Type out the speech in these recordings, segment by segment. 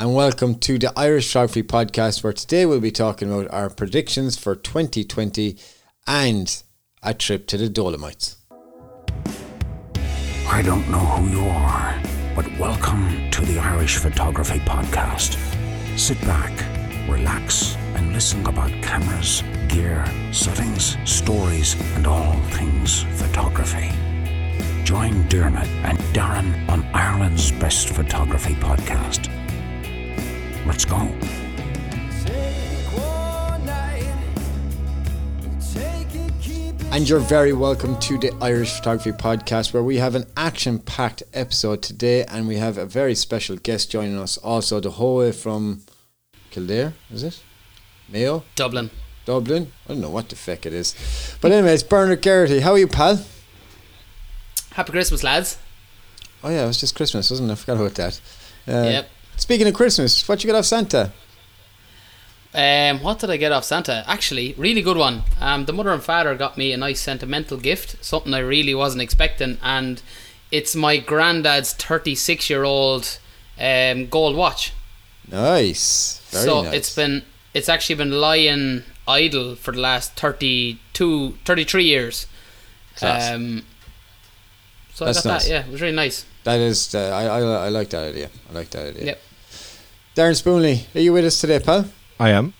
and welcome to the Irish Photography Podcast, where today we'll be talking about our predictions for 2020 and a trip to the Dolomites. I don't know who you are, but welcome to the Irish Photography Podcast. Sit back, relax, and listen about cameras, gear, settings, stories, and all things photography. Join Dermot and Darren on Ireland's Best Photography Podcast. Let's go. And you're very welcome to the Irish Photography Podcast, where we have an action packed episode today, and we have a very special guest joining us. Also, the whole way from Kildare, is it? Mayo? Dublin. Dublin? I don't know what the feck it is. But, anyways, Bernard Garrity, how are you, pal? Happy Christmas, lads. Oh, yeah, it was just Christmas, wasn't it? I forgot about that. Uh, Yep. Speaking of Christmas, what you got off Santa? Um, what did I get off Santa? Actually, really good one. Um, the mother and father got me a nice sentimental gift, something I really wasn't expecting, and it's my granddad's 36 year old um, gold watch. Nice. Very so nice. it's been it's actually been lying idle for the last 32 33 years. Class. Um, so That's I got nice. that. Yeah, it was really nice. That is, uh, I, I, I like that idea. I like that idea. Yep. Darren Spoonley, are you with us today, pal? I am,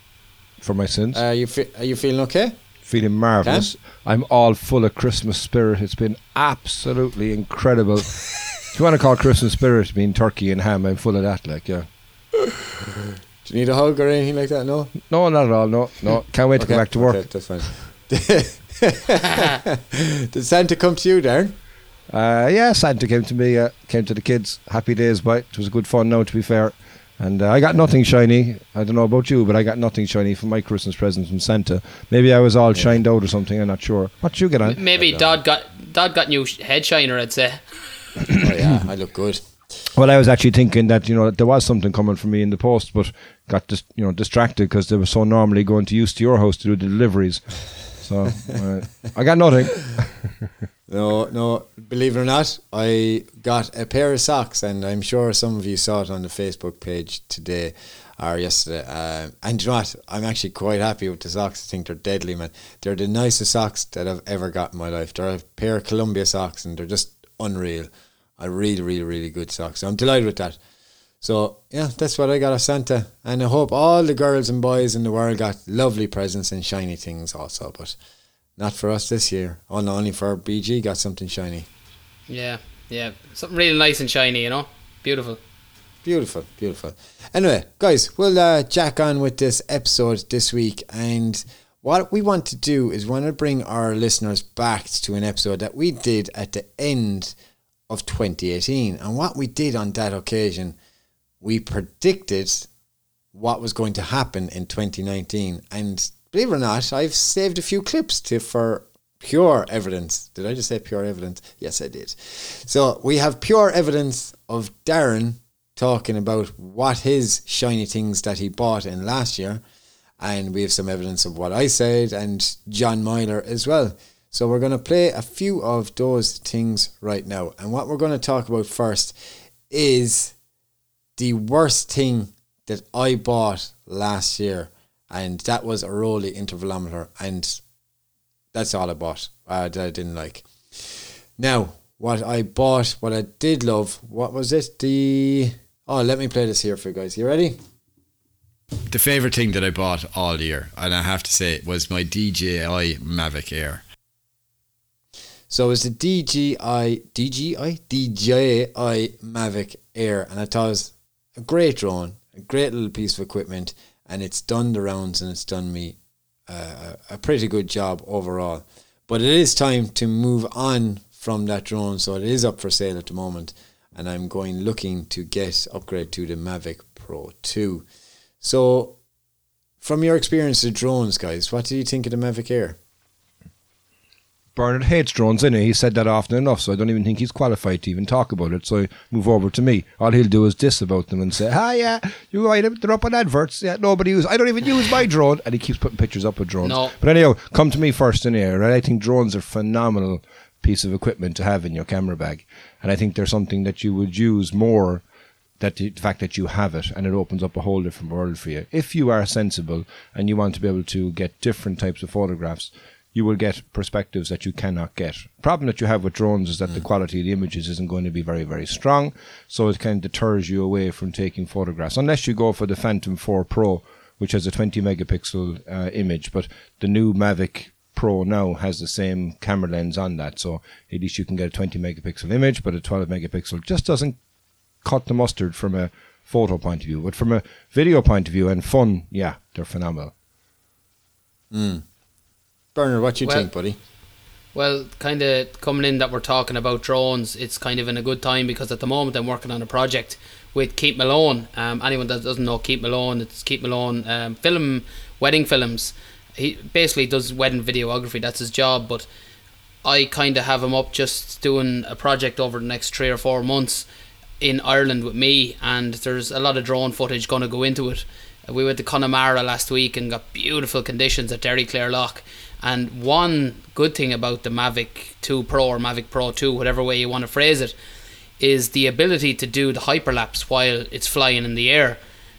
for my sins. Are you fe- are you feeling okay? Feeling marvellous. I'm all full of Christmas spirit. It's been absolutely incredible. if you want to call Christmas spirit being turkey and ham, I'm full of that. Like, yeah. Do you need a hug or anything like that? No. No, not at all. No, no. Can't wait to Okay, go back to work. okay, that's fine. Did Santa come to you, Darren? Uh, yeah, Santa came to me, uh, came to the kids. Happy days, but it was a good fun now, to be fair. And uh, I got nothing shiny. I don't know about you, but I got nothing shiny for my Christmas present from Santa. Maybe I was all shined out or something. I'm not sure. What did you get on? Maybe Dodd got Dodd got new head shiner. I'd say. Oh yeah, I look good. Well, I was actually thinking that you know there was something coming for me in the post, but got dis- you know distracted because they were so normally going to use to your house to do the deliveries. So uh, I got nothing. No, no. Believe it or not, I got a pair of socks, and I'm sure some of you saw it on the Facebook page today or yesterday. Um, and you know what? I'm actually quite happy with the socks. I think they're deadly, man. They're the nicest socks that I've ever got in my life. They're a pair of Columbia socks, and they're just unreal. A really, really, really good socks. So I'm delighted with that. So yeah, that's what I got of Santa, and I hope all the girls and boys in the world got lovely presents and shiny things also. But not for us this year. Oh no, only for BG got something shiny. Yeah, yeah, something really nice and shiny. You know, beautiful. Beautiful, beautiful. Anyway, guys, we'll uh, jack on with this episode this week, and what we want to do is want to bring our listeners back to an episode that we did at the end of 2018, and what we did on that occasion, we predicted what was going to happen in 2019, and believe it or not, I've saved a few clips to for pure evidence. Did I just say pure evidence? Yes, I did. So we have pure evidence of Darren talking about what his shiny things that he bought in last year, and we have some evidence of what I said and John Myler as well. So we're going to play a few of those things right now, and what we're going to talk about first is the worst thing that I bought last year, and that was a Rolly intervalometer, and that's all I bought uh, that I didn't like. Now, what I bought, what I did love, what was it? The oh, let me play this here for you guys. You ready? The favorite thing that I bought all year, and I have to say, it was my DJI Mavic Air. So it was the DJI, DJI, DJI Mavic Air, and I thought it was a great drone, a great little piece of equipment, and it's done the rounds and it's done me uh, a pretty good job overall. But it is time to move on from that drone, so it is up for sale at the moment, and I'm going looking to get upgrade to the Mavic Pro 2. So, from your experience with drones, guys, what do you think of the Mavic Air? Bernard hates drones, innit? He said that often enough, so I don't even think he's qualified to even talk about it. So move over to me. All he'll do is diss about them and say, "Ah, yeah, you right? They're up on adverts. Yeah, nobody use. I don't even use my drone." And he keeps putting pictures up of drones. No. But anyhow, come to me first in here, right? I think drones are phenomenal piece of equipment to have in your camera bag, and I think they're something that you would use more that the fact that you have it and it opens up a whole different world for you. If you are sensible and you want to be able to get different types of photographs, you will get perspectives that you cannot get. Problem that you have with drones is that the quality of the images isn't going to be very, very strong, so it kind of deters you away from taking photographs unless you go for the Phantom 4 Pro, which has a 20 megapixel uh, image. But the new Mavic Pro now has the same camera lens on that, so at least you can get a 20 megapixel image, but a 12 megapixel just doesn't cut the mustard from a photo point of view. But from a video point of view and fun, yeah, they're phenomenal. Bernard, what you Well- think, buddy? Well, kind of coming in that we're talking about drones, it's kind of in a good time because at the moment I'm working on a project with Keith Malone. Um, anyone that doesn't know Keith Malone, it's Keith Malone um, film wedding films. He basically does wedding videography. That's his job. But I kind of have him up just doing a project over the next three or four months in Ireland with me, and there's a lot of drone footage going to go into it. We went to Connemara last week and got beautiful conditions at Derryclare Lough. And one good thing about the Mavic 2 Pro or Mavic Pro 2, whatever way you want to phrase it, is the ability to do the hyperlapse while it's flying in the air.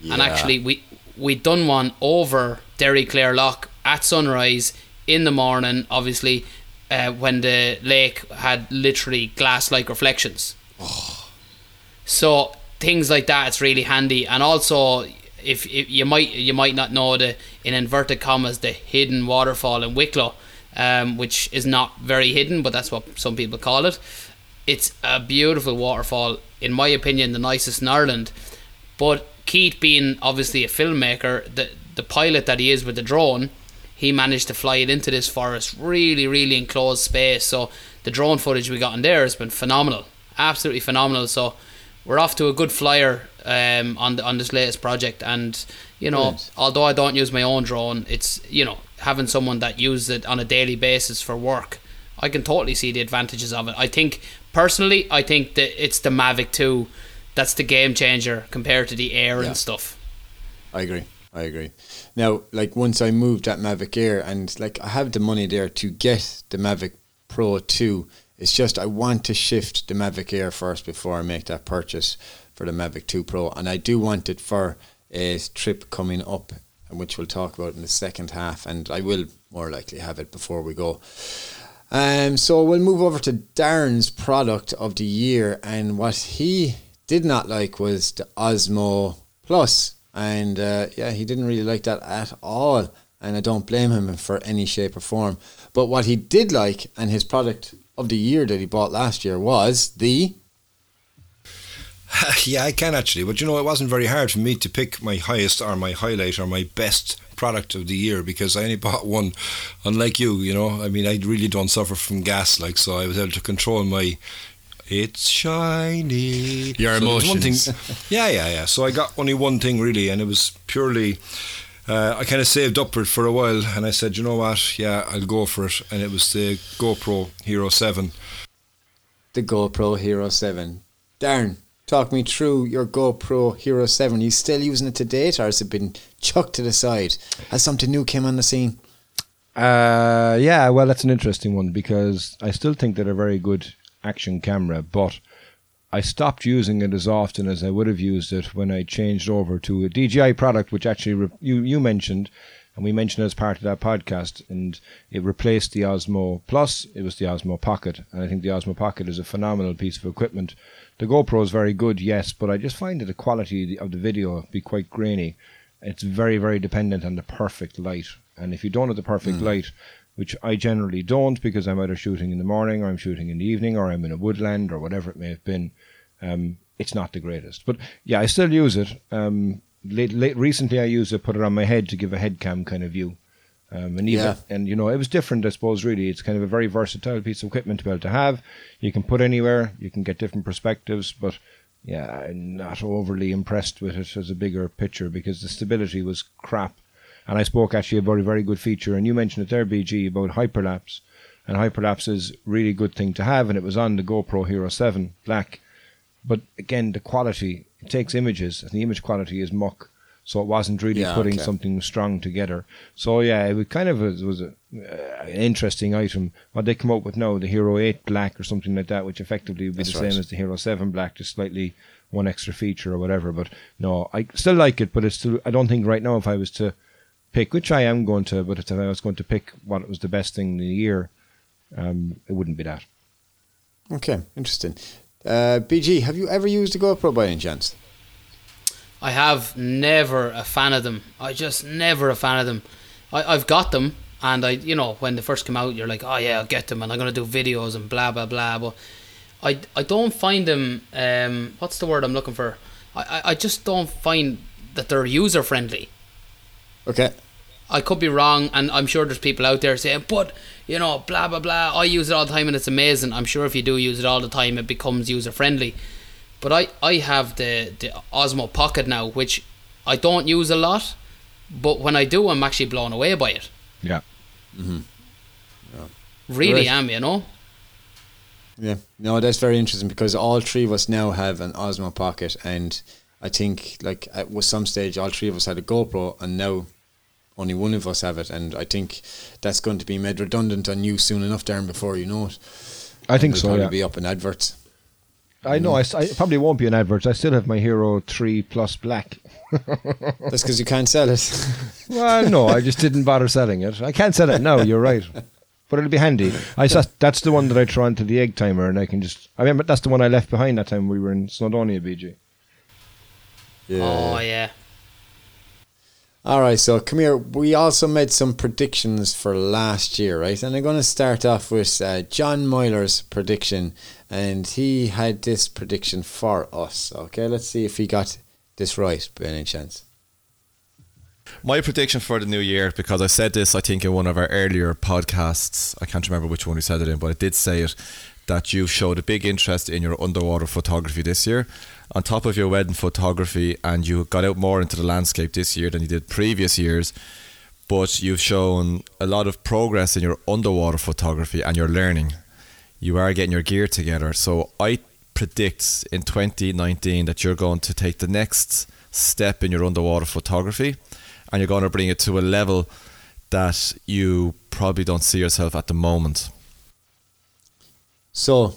And actually, we we done one over Derryclare Lough at sunrise in the morning. Obviously, uh, when the lake had literally glass-like reflections. So things like that, it's really handy. And also, if, if you might you might not know the in inverted commas the hidden waterfall in Wicklow, um, which is not very hidden, but that's what some people call it. It's a beautiful waterfall, in my opinion, the nicest in Ireland. But Keith, being obviously a filmmaker, the the pilot that he is with the drone, he managed to fly it into this forest, really, really enclosed space. So the drone footage we got in there has been phenomenal, absolutely phenomenal. So we're off to a good flyer um, on the, on this latest project, and you know, Brilliant. although I don't use my own drone, it's you know having someone that uses it on a daily basis for work. I can totally see the advantages of it. I think personally, I think that it's the Mavic 2 that's the game changer compared to the Air Yeah. and stuff. I agree. I agree. Now, like once I moved that Mavic Air, and like I have the money there to get the Mavic Pro 2, it's just I want to shift the Mavic Air first before I make that purchase for the Mavic 2 Pro, and I do want it for a trip coming up, which we'll talk about in the second half, and I will more likely have it before we go. Um, so we'll move over to Darren's product of the year, and what he did not like was the Osmo Plus, and uh, yeah, he didn't really like that at all, and I don't blame him for any shape or form. But what he did like, and his product of the year that he bought last year was the yeah, I can actually, but you know, it wasn't very hard for me to pick my highest or my highlight or my best product of the year because I only bought one. Unlike you, you know, I mean, I really don't suffer from gas, like so. I was able to control my. It's shiny. Your So there's one emotions. thing- yeah, yeah, yeah. So I got only one thing really, and it was purely. Uh, I kind of saved up for it for a while, and I said, you know what? Yeah, I'll go for it, and it was the GoPro Hero Seven. the GoPro Hero 7. Darn, talk me through your GoPro Hero 7. Are you still using it to date, or has it been chucked to the side? Has something new came on the scene? Uh, yeah, well, that's an interesting one because I still think they're a very good action camera, but I stopped using it as often as I would have used it when I changed over to a DJI product, which actually re- you you mentioned, and we mentioned as part of that podcast, and it replaced the Osmo Plus. It was the Osmo Pocket, and I think the Osmo Pocket is a phenomenal piece of equipment. The GoPro is very good, yes, but I just find that the quality of the video be quite grainy. It's very, very dependent on the perfect light, and if you don't have the perfect hmm. light, which I generally don't because I'm either shooting in the morning or I'm shooting in the evening or I'm in a woodland or whatever it may have been, um, it's not the greatest. But yeah, I still use it. Um, late, late, recently, I used it, put it on my head to give a head cam kind of view. Um, and even, Yeah. and you know, it was different, I suppose. Really, it's kind of a very versatile piece of equipment to be able to have. You can put anywhere, you can get different perspectives, but yeah, I'm not overly impressed with it as a bigger picture because the stability was crap. And I spoke actually about a very good feature, and you mentioned it there, BG, about hyperlapse. And hyperlapse is a really good thing to have, and it was on the GoPro Hero 7 Black. But again, the quality, it takes images, and the image quality is muck. So it wasn't really Yeah, putting okay. something strong together. So yeah, it was kind of a, it was a, uh, an interesting item. What they come up with now, the Hero 8 Black or something like that, which effectively would be That's the right. same as the Hero 7 Black, just slightly one extra feature or whatever. But no, I still like it, but it's still. I don't think right now if I was to pick, which I am going to, but if I was going to pick what was the best thing in the year, um, it wouldn't be that. Okay, interesting. Uh, BG, have you ever used a GoPro by any chance? I have never a fan of them. I just never a fan of them. I, I've got them, and I, you know, when they first come out, you're like, oh yeah, I'll get them, and I'm gonna do videos and blah blah blah. But I, I don't find them. Um, what's the word I'm looking for? I, I, I just don't find that they're user friendly. Okay. I could be wrong, and I'm sure there's people out there saying, but you know, blah blah blah. I use it all the time, and it's amazing. I'm sure if you do use it all the time, it becomes user friendly. But I, I have the the Osmo Pocket now, which I don't use a lot, but when I do, I'm actually blown away by it. Yeah. Mm-hmm. yeah. Really Right. am, you know. Yeah, no, that's very interesting because all three of us now have an Osmo Pocket, and I think like at was some stage all three of us had a GoPro, and now only one of us have it, and I think that's going to be made redundant on you soon enough, Darren, before you know it. I think so. Yeah. be up in adverts. I know. I probably won't be an advert. I still have my Hero Three Plus Black. That's because you can't sell it. Well, no, I just didn't bother selling it. I can't sell it now. You're right, but it'll be handy. I that's the one that I throw into the egg timer, and I can just. I remember that's the one I left behind that time we were in Snowdonia, BG. Yeah. Oh yeah. All right, so come here. We also made some predictions for last year, right? And I'm going to start off with uh, John Moyler's prediction, and he had this prediction for us. Okay, let's see if he got this right by any chance. My prediction for the new year, because I said this, I think, in one of our earlier podcasts. I can't remember which one we said it in, but I did say it that you showed a big interest in your underwater photography this year. On top of your wedding photography, and you got out more into the landscape this year than you did previous years. But you've shown a lot of progress in your underwater photography and your learning. You are getting your gear together. So I predict in 2019 that you're going to take the next step in your underwater photography and you're going to bring it to a level that you probably don't see yourself at the moment. So,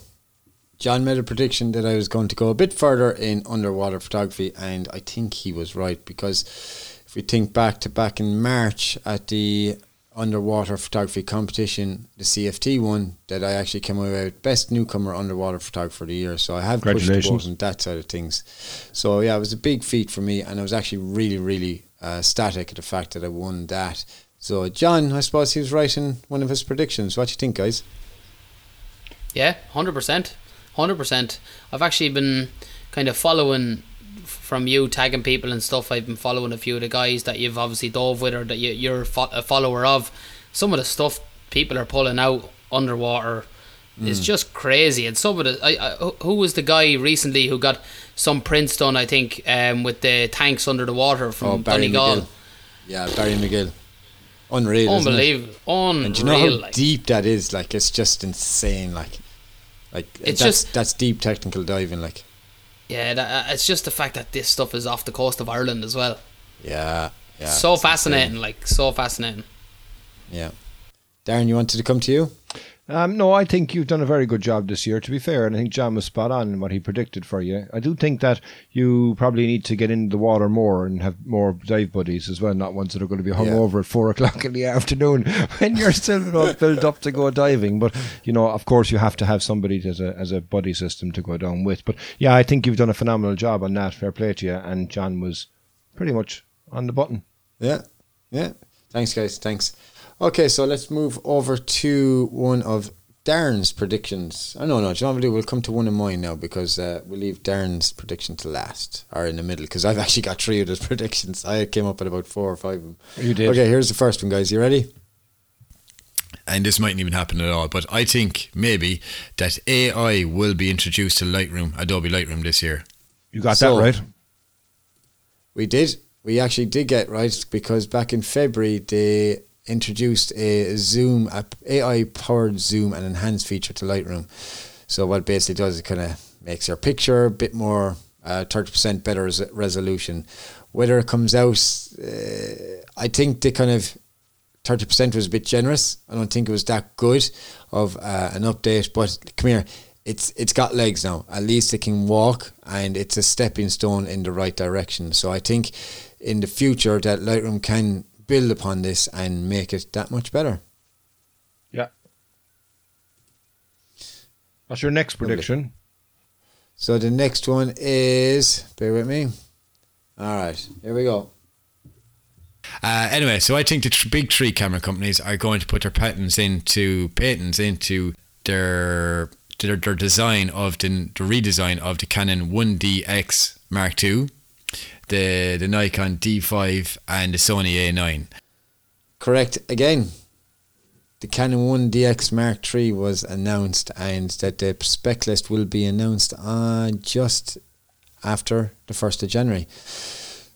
John made a prediction that I was going to go a bit further in underwater photography, and I think he was right because if we think back to back in March at the underwater photography competition, the CFT one, that I actually came away with best newcomer underwater photographer of the year. So I have pushed the boat on that side of things. So yeah, it was a big feat for me, and I was actually really, really uh, static at the fact that I won that. So John, I suppose he was right in one of his predictions. What do you think, guys? Yeah, hundred percent, hundred percent. I've actually been kind of following from you tagging people and stuff. I've been following a few of the guys that you've obviously dove with or that you, you're a follower of. Some of the stuff people are pulling out underwater is just crazy. And some of the, I, I, who- was the guy recently who got some prints done? I think um, with the tanks under the water from Oh, Barry Donegal. McGill. Yeah, Barry McGill. Unreal. Unbelievable, unreal. And do you know how like. deep that is? Like it's just insane. Like, like It's that's just- that's deep technical diving. Like, Yeah, that, uh, it's just the fact that this stuff is off the coast of Ireland as well. yeah, yeah. so fascinating, insane. like so fascinating. Yeah. Darren, you wanted to come to you? Um, no, I think you've done a very good job this year, to be fair, and I think John was spot on in what he predicted for you. I do think that you probably need to get into the water more and have more dive buddies as well, not ones that are going to be hung Yeah. over at four o'clock in the afternoon when you're still not built up to go diving. But you know, of course, you have to have somebody as a as a buddy system to go down with. But yeah, I think you've done a phenomenal job on that. Fair play to you, and John was pretty much on the button. Yeah, yeah. Thanks, guys. Thanks. Okay, so let's move over to one of Darren's predictions. I know, no, do you know what we'll do? We'll come to one of mine now because uh, we'll leave Darren's prediction to last or in the middle because I've actually got three of those predictions. I came up with about four or five of them. You did. Okay, here's the first one, guys. You ready? and this mightn't even happen at all, but I think maybe that AI will be introduced to Lightroom, Adobe Lightroom this year. You got So- that right. We did. We actually did get right because back in February they introduced a Zoom, a AI powered Zoom and enhanced feature to Lightroom. So what basically does, it kind of makes your picture a bit more, uh, thirty percent better res- resolution. Whether it comes out, uh, I think the kind of thirty percent was a bit generous. I don't think it was that good of uh, an update. But come here, it's it's got legs now. At least it can walk, and it's a stepping stone in the right direction. So I think in the future that Lightroom can build upon this and make it that much better. Yeah. What's your next prediction? So the next one is bear with me. All right, here we go. Uh, anyway, so I think the tr- big three camera companies are going to put their patents into patents into their their, their design of the, the redesign of the Canon 1DX Mark II, the the Nikon D5, and the Sony A9. Correct again. The Canon 1 DX Mark III was announced, and that the spec list will be announced uh, just after the 1st of January.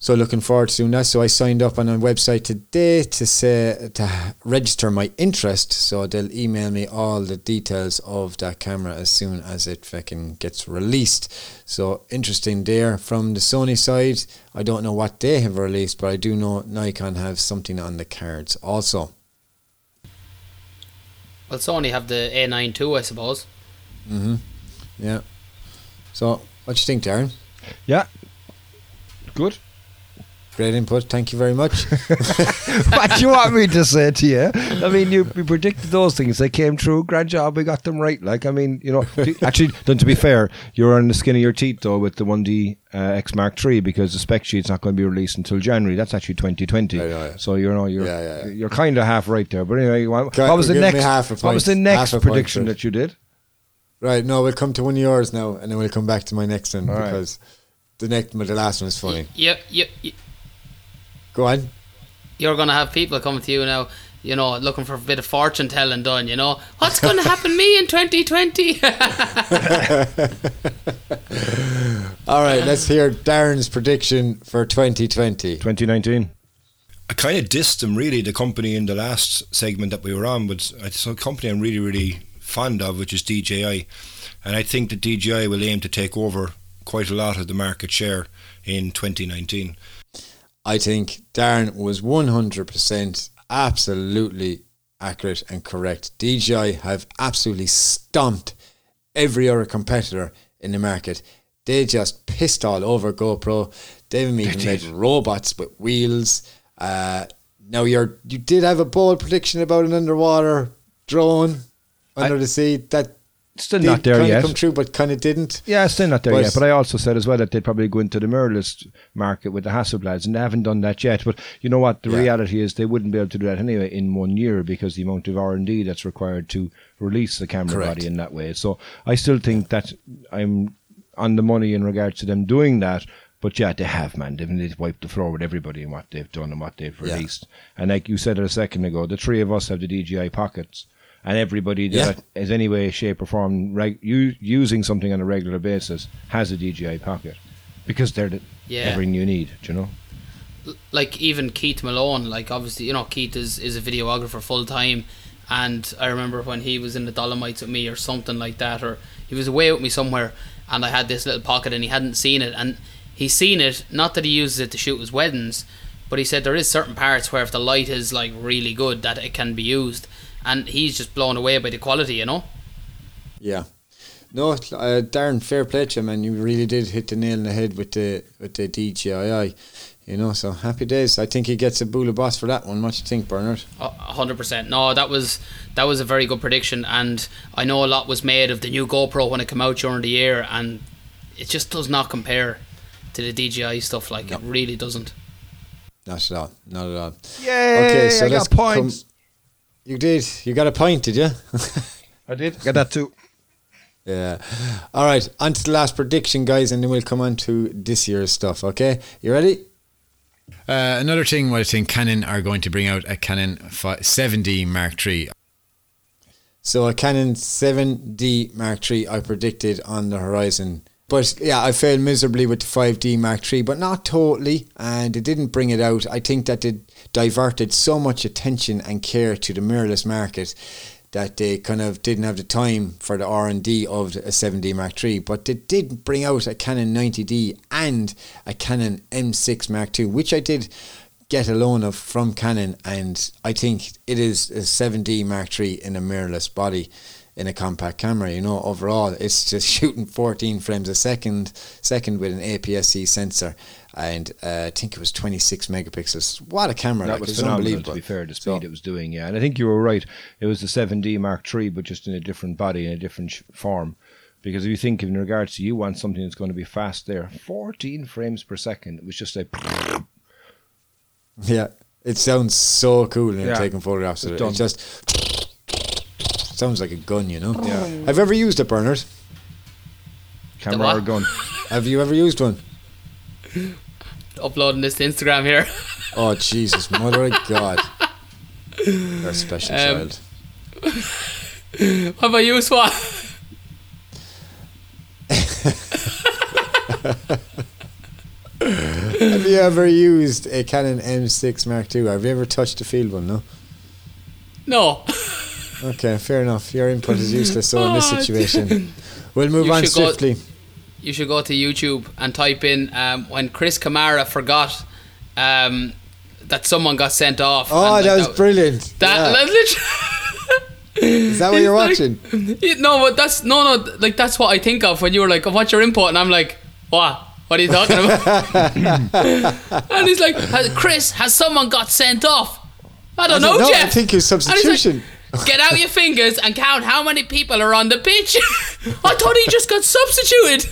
So looking forward to doing that. So I signed up on a website today to say to register my interest. So they'll email me all the details of that camera as soon as it fucking gets released. So interesting there from the Sony side. I don't know what they have released, but I do know Nikon have something on the cards also. Well, Sony have the A9 too, I suppose. Mm-hmm. Yeah. So what do you think, Darren? Yeah. Good. Great input. Thank you very much. what do you want me to say to you? I mean, you, you predicted those things. They came true. Grand job. We got them right. Like, I mean, you know, actually, then to be fair, you're on the skin of your teeth though with the 1D uh, X Mark III because the spec sheet's not going to be released until January. That's actually 2020. Yeah, yeah, yeah. So you know, you're Yeah, yeah, yeah. you're kind of half right there. But anyway, what, what was the next? half a What was the next Half prediction that you did? right. No, we'll come to one of yours now, and then we'll come back to my next one All right. because the next, the last one is funny. You, you, you, Go on. you're going to have people coming to you now, you know, looking for a bit of fortune telling done, you know. What's going to happen me in 2020? All right. let's hear Darren's prediction for 2020. 2019. I kind of dissed them really. The company in the last segment that we were on, but it's a company I'm really, really fond of, which is DJI, and I think that DJI will aim to take over quite a lot of the market share in 2019. I think Darren was 100% absolutely accurate and correct. DJI have absolutely stomped every other competitor in the market. They just pissed all over GoPro. They've even made robots with wheels. Uh, now you're you did have a bold prediction about an underwater drone under the sea that Still not there yet. come true, but kind of didn't. Yeah, it's still not there But- yet. But I also said as well that they'd probably go into the mirrorless market with the Hasselblads, and they haven't done that yet. But you know what? The Yeah. reality is they wouldn't be able to do that anyway in one year because the amount of R and D that's required to release the camera Correct. body in that way. So I still think that I'm on the money in regards to them doing that. But yeah, they have, man. They've, they've wiped the floor with everybody and what they've done and what they've Yeah. released. And like you said it a second ago, the three of us have the DJI pockets. And everybody that is any way, shape, or form reg- u- using something on a regular basis has a DJI pocket because they're the, Yeah. everything you need. Do you know? like even Keith Malone, like obviously you know Keith is is a videographer full time, and I remember when he was in the Dolomites with me or something like that, or he was away with me somewhere, and I had this little pocket and he hadn't seen it, and he's seen it. Not that he uses it to shoot his weddings, but he said there is certain parts where if the light is like really good that it can be used, and he's just blown away by the quality, you know. Yeah. No, uh, Darren, fair play to you, man. You really did hit the nail on the head with the with the DJI. You know, so happy days. I think he gets a Bula Boss for that one. What do you think, Bernard? A hundred percent. No, that was that was a very good prediction, and I know a lot was made of the new GoPro when it came out during the year, and it just does not compare to the DJI stuff. Like it really doesn't. Not at all. Not at all. Yay! I let's got points. come- You did. You got a point, did you? I did Got that too. yeah. All right. On to the last prediction, guys, and then we'll come on to this year's stuff. Okay. You ready? Uh, another thing, what I think Canon are going to bring out a Canon fi- 7D Mark III. So a Canon 7D Mark III I predicted on the horizon. But yeah, I failed miserably with the 5D Mark III, but not totally. And it didn't bring it out. I think that it diverted so much attention and care to the mirrorless market that they kind of didn't have the time for the R&D of a 7D Mark III. But they did bring out a Canon 90D and a Canon M6 Mark II, which I did get a loan of from Canon, and I think it is a 7D Mark III in a mirrorless body. in a compact camera. You know, overall, it's just shooting 14 frames a second, second with an APS-C sensor, and uh, I think it was 26 megapixels. What a camera! That like, was it's phenomenal, unbelievable. to be fair, the speed So- it was doing, yeah. And I think you were right. It was the 7D Mark III, but just in a different body, in a different sh- form. Because if you think in regards to you want something that's going to be fast there, 14 frames per second, it was just like, Yeah, it sounds so cool when you're Yeah. taking photographs of it. It just sounds like a gun, you know. Yeah. Have you ever used a Bernard? camera or gun. Have you ever used one? Uploading this to Instagram here. Oh Jesus, mother of God! You're a special Um, child. what about you, Swat? Have you ever used a Canon M6 Mark II? Have you ever touched a field one? No. No. Okay, fair enough. Your input is useless. So in this Oh, situation, we'll move You on should go- swiftly. You should go to YouTube and type in um, when Chris Kamara forgot um, that someone got sent off. Oh, and, that like, was brilliant. That, Yeah. that literally- Is that what you're like- watching? No, but that's no, no. Like that's what I think of when you were like, "What's your input?" And I'm like, "What? What are you talking about?" and he's like, "Has- "Chris, has someone got sent off?" I don't I know, don't know, I Jeff. think it's substitution. Get out your fingers and count how many people are on the pitch. I thought he just got substituted.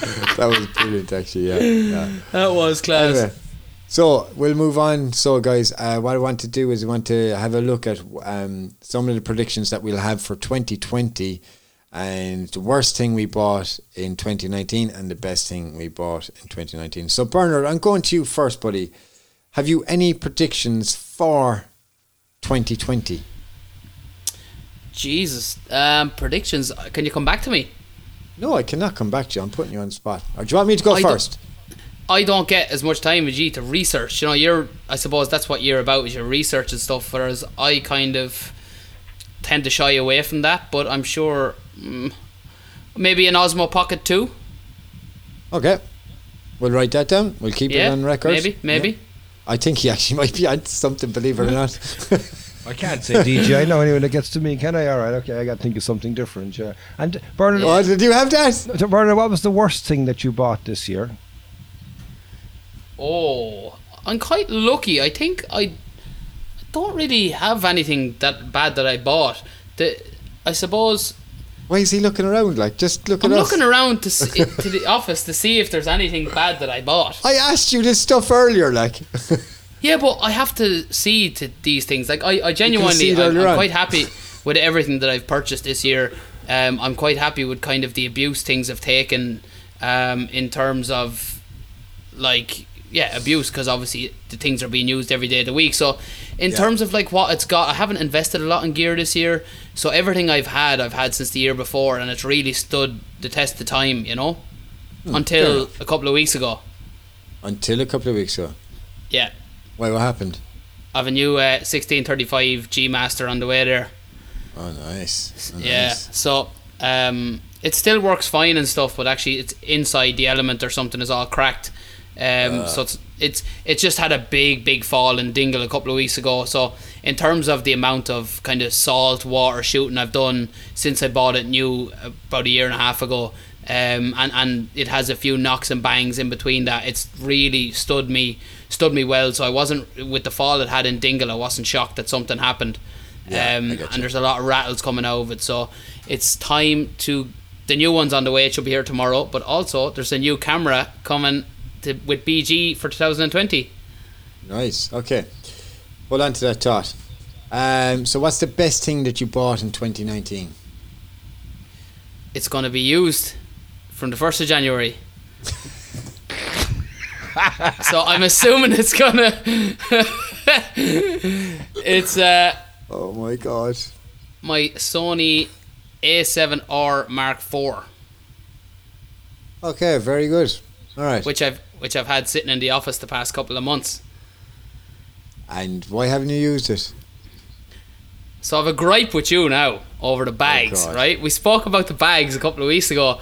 that was brilliant, actually. Yeah. yeah. That was class. Anyway, so we'll move on. So, guys, uh, what I want to do is I want to have a look at um, some of the predictions that we'll have for 2020 and the worst thing we bought in 2019 and the best thing we bought in 2019. So, Bernard, I'm going to you first, buddy. Have you any predictions for 2020? Jesus. Um, predictions. Can you come back to me? No, I cannot come back to you. I'm putting you on the spot. Or do you want me to go I don't- first? I don't get as much time as you to research. You know, you're. I suppose that's what you're about is your research and stuff. Whereas I kind of tend to shy away from that. But I'm sure mm, maybe an Osmo Pocket Two. Okay. We'll write that down. We'll keep Yeah, it on record. maybe, maybe. Yeah. I think he actually might be on something, believe it or not. I can't say DJ. I know anyone that gets to me. Can I? All right, okay. I got to think of something different. Yeah. And Bernard, oh, did you have that? So, Bernard, what was the worst thing that you bought this year? Oh, I'm quite lucky. I think I don't really have anything that bad that I bought. The, I suppose Why is he looking around? Like, just look I'm at us. looking around to see, to the office to see if there's anything bad that I bought. I asked you this stuff earlier, like. Yeah, but I have to see to these things. Like I, I genuinely, I'm, I'm quite happy with everything that I've purchased this year. Um, I'm quite happy with kind of the abuse things have taken, um, in terms of, like, yeah, abuse because obviously the things are being used every day of the week. So, in Yeah. terms of like what it's got, I haven't invested a lot in gear this year. So everything I've had, I've had since the year before, and it's really stood the test of time. You know, Hmm, until a couple of weeks ago. Until a couple of weeks ago. Yeah, Why, what happened? I have a new uh, 1635 G Master on the way there. Oh, nice. Oh, Yeah. nice. So um, it still works fine and stuff, but actually it's inside the element or something is all cracked. Um, so it's it's it just had a big big fall in Dingle a couple of weeks ago. So in terms of the amount of kind of salt water shooting I've done since I bought it new about a year and a half ago. Um, and, and it has a few knocks and bangs in between that. It's really stood me stood me well. So I wasn't with the fall it had in Dingle. I wasn't shocked that something happened. Yeah, um, I get you. and there's a lot of rattles coming out of it. So it's time to the new one's on the way. It should be here tomorrow. But also there's a new camera coming to, with BG for 2020. Nice. Okay. Hold on to that thought. Um, so, what's the best thing that you bought in 2019? It's going to be used from the first of January. so I'm assuming it's gonna. it's uh, Oh my god. my Sony A7R Mark IV, Okay, very good. All right. which I've which I've had sitting in the office the past couple of months. And why haven't you used it? So I've a gripe with you now over the bags, God. right? We spoke about the bags a couple of weeks ago,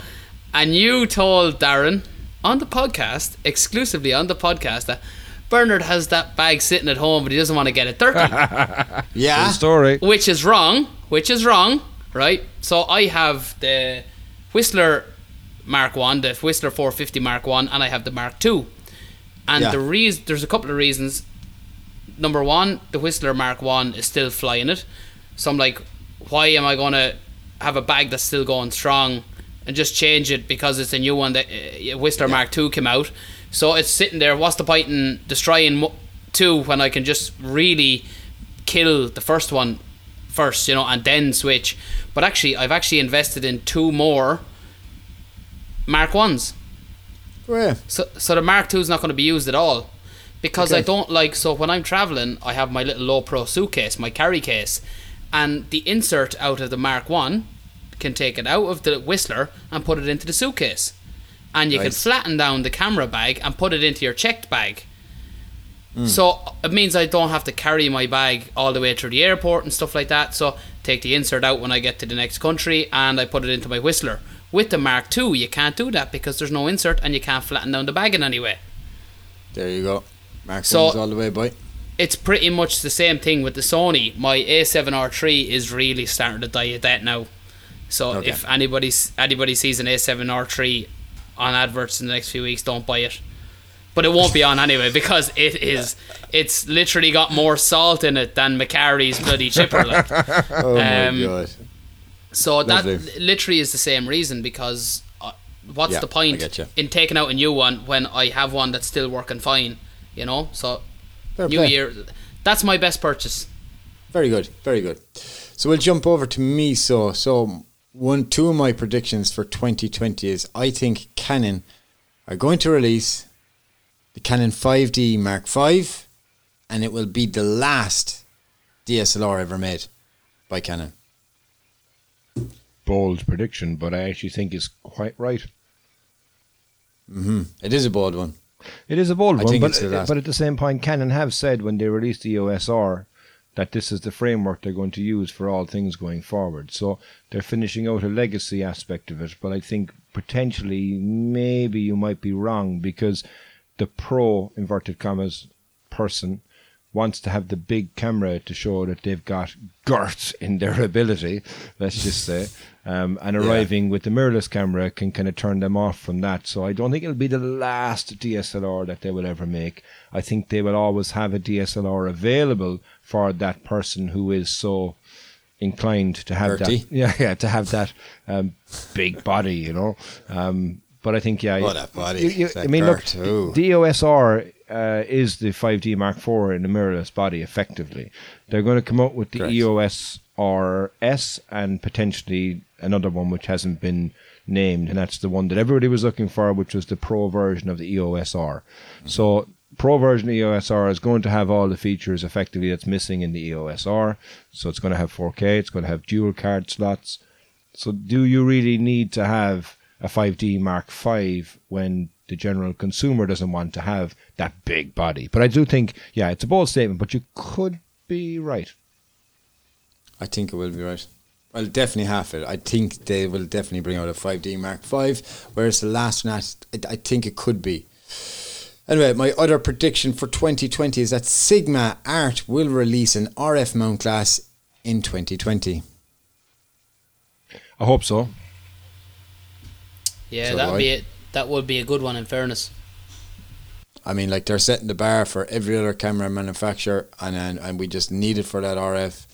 and you told Darren on the podcast, exclusively on the podcast, that Bernard has that bag sitting at home, but he doesn't want to get it dirty, Yeah. Good story. which is wrong. Which is wrong. right? So I have the Whistler Mark One, the Whistler 450 Mark One, and I have the Mark Two. And Yeah. the reason there's a couple of reasons. Number one, the Whistler Mark One is still flying it, so I'm like, why am I gonna have a bag that's still going strong and just change it because it's a new one that uh, Whistler Mark II came out? So it's sitting there. What's the point in destroying two when I can just really kill the first one first, you know, and then switch? But actually, I've actually invested in two more Mark Ones. Yeah. So, so the Mark II is not going to be used at all because I don't like. So when I'm traveling, I have my little Lowepro suitcase, my carry case, and the insert out of the Mark One can take it out of the Whistler and put it into the suitcase, and you can flatten down the camera bag and put it into your checked bag. Hmm. So it means I don't have to carry my bag all the way through the airport and stuff like that. So take the insert out when I get to the next country and I put it into my Whistler. With the Mark II, you can't do that because there's no insert and you can't flatten down the bag in any way. There you go. Mark So- all the way, boy. It's pretty much the same thing with the Sony. My A7R3 is really starting to die a death now. So Okay. if anybody anybody sees an A7R3 on adverts in the next few weeks, don't buy it. But it won't be on anyway because it is. It's literally got more salt in it than Macari's bloody chipper. Like. Oh my Um, god. So that literally is the same reason because uh, what's Yeah, the point in taking out a new one when I have one that's still working fine? You know, so Fair New play. Year, that's my best purchase. Very good, very good. So we'll jump over to me. So, so one, two of my predictions for 2020 is I think Canon are going to release the Canon 5D Mark V, and it will be the last DSLR ever made by Canon. Bold prediction, but I actually think it's quite right. Mhm, It is a bold one. It is a bold I one, but, it's the last- but at the same point, Canon have said when they released the EOS R that this is the framework they're going to use for all things going forward. So they're finishing out a legacy aspect of it, but I think potentially maybe you might be wrong because the pro inverted commas person wants to have the big camera to show that they've got girth in their ability, let's just say. Um, and arriving with the mirrorless camera can kind of turn them off from that. So I don't think it'll be the last DSLR that they will ever make. I think they will always have a DSLR available for that person who is so inclined to have Dirty. that. Yeah, yeah, to have that um, big body, you know. Um, but I think yeah, Oh, that body. you- you- I mean, look, the EOS uh, is the 5D Mark IV in a mirrorless body. Effectively, they're going to come out with the Correct. EOS RS and potentially another one which hasn't been named, and that's the one that everybody was looking for, which was the Pro version of the EOS R. Mm-hmm. So. Pro version of EOS R is going to have all the features effectively that's missing in the EOS R. So it's going to have 4K, it's going to have dual card slots, so, do you really need to have a 5D Mark V when the general consumer doesn't want to have that big body? But I do think, yeah, it's a bold statement, but you could be right. I think it will be right. Well, definitely half it. I think they will definitely bring out a 5D Mark V, whereas the last one, I- I think it could be. Anyway, my other prediction for 2020 is that Sigma Art will release an RF mount glass in 2020. I hope so. Yeah, So that'd I. be it. That would be a good one. In fairness, I mean, like they're setting the bar for every other camera manufacturer, and and, and we just need it for that RF,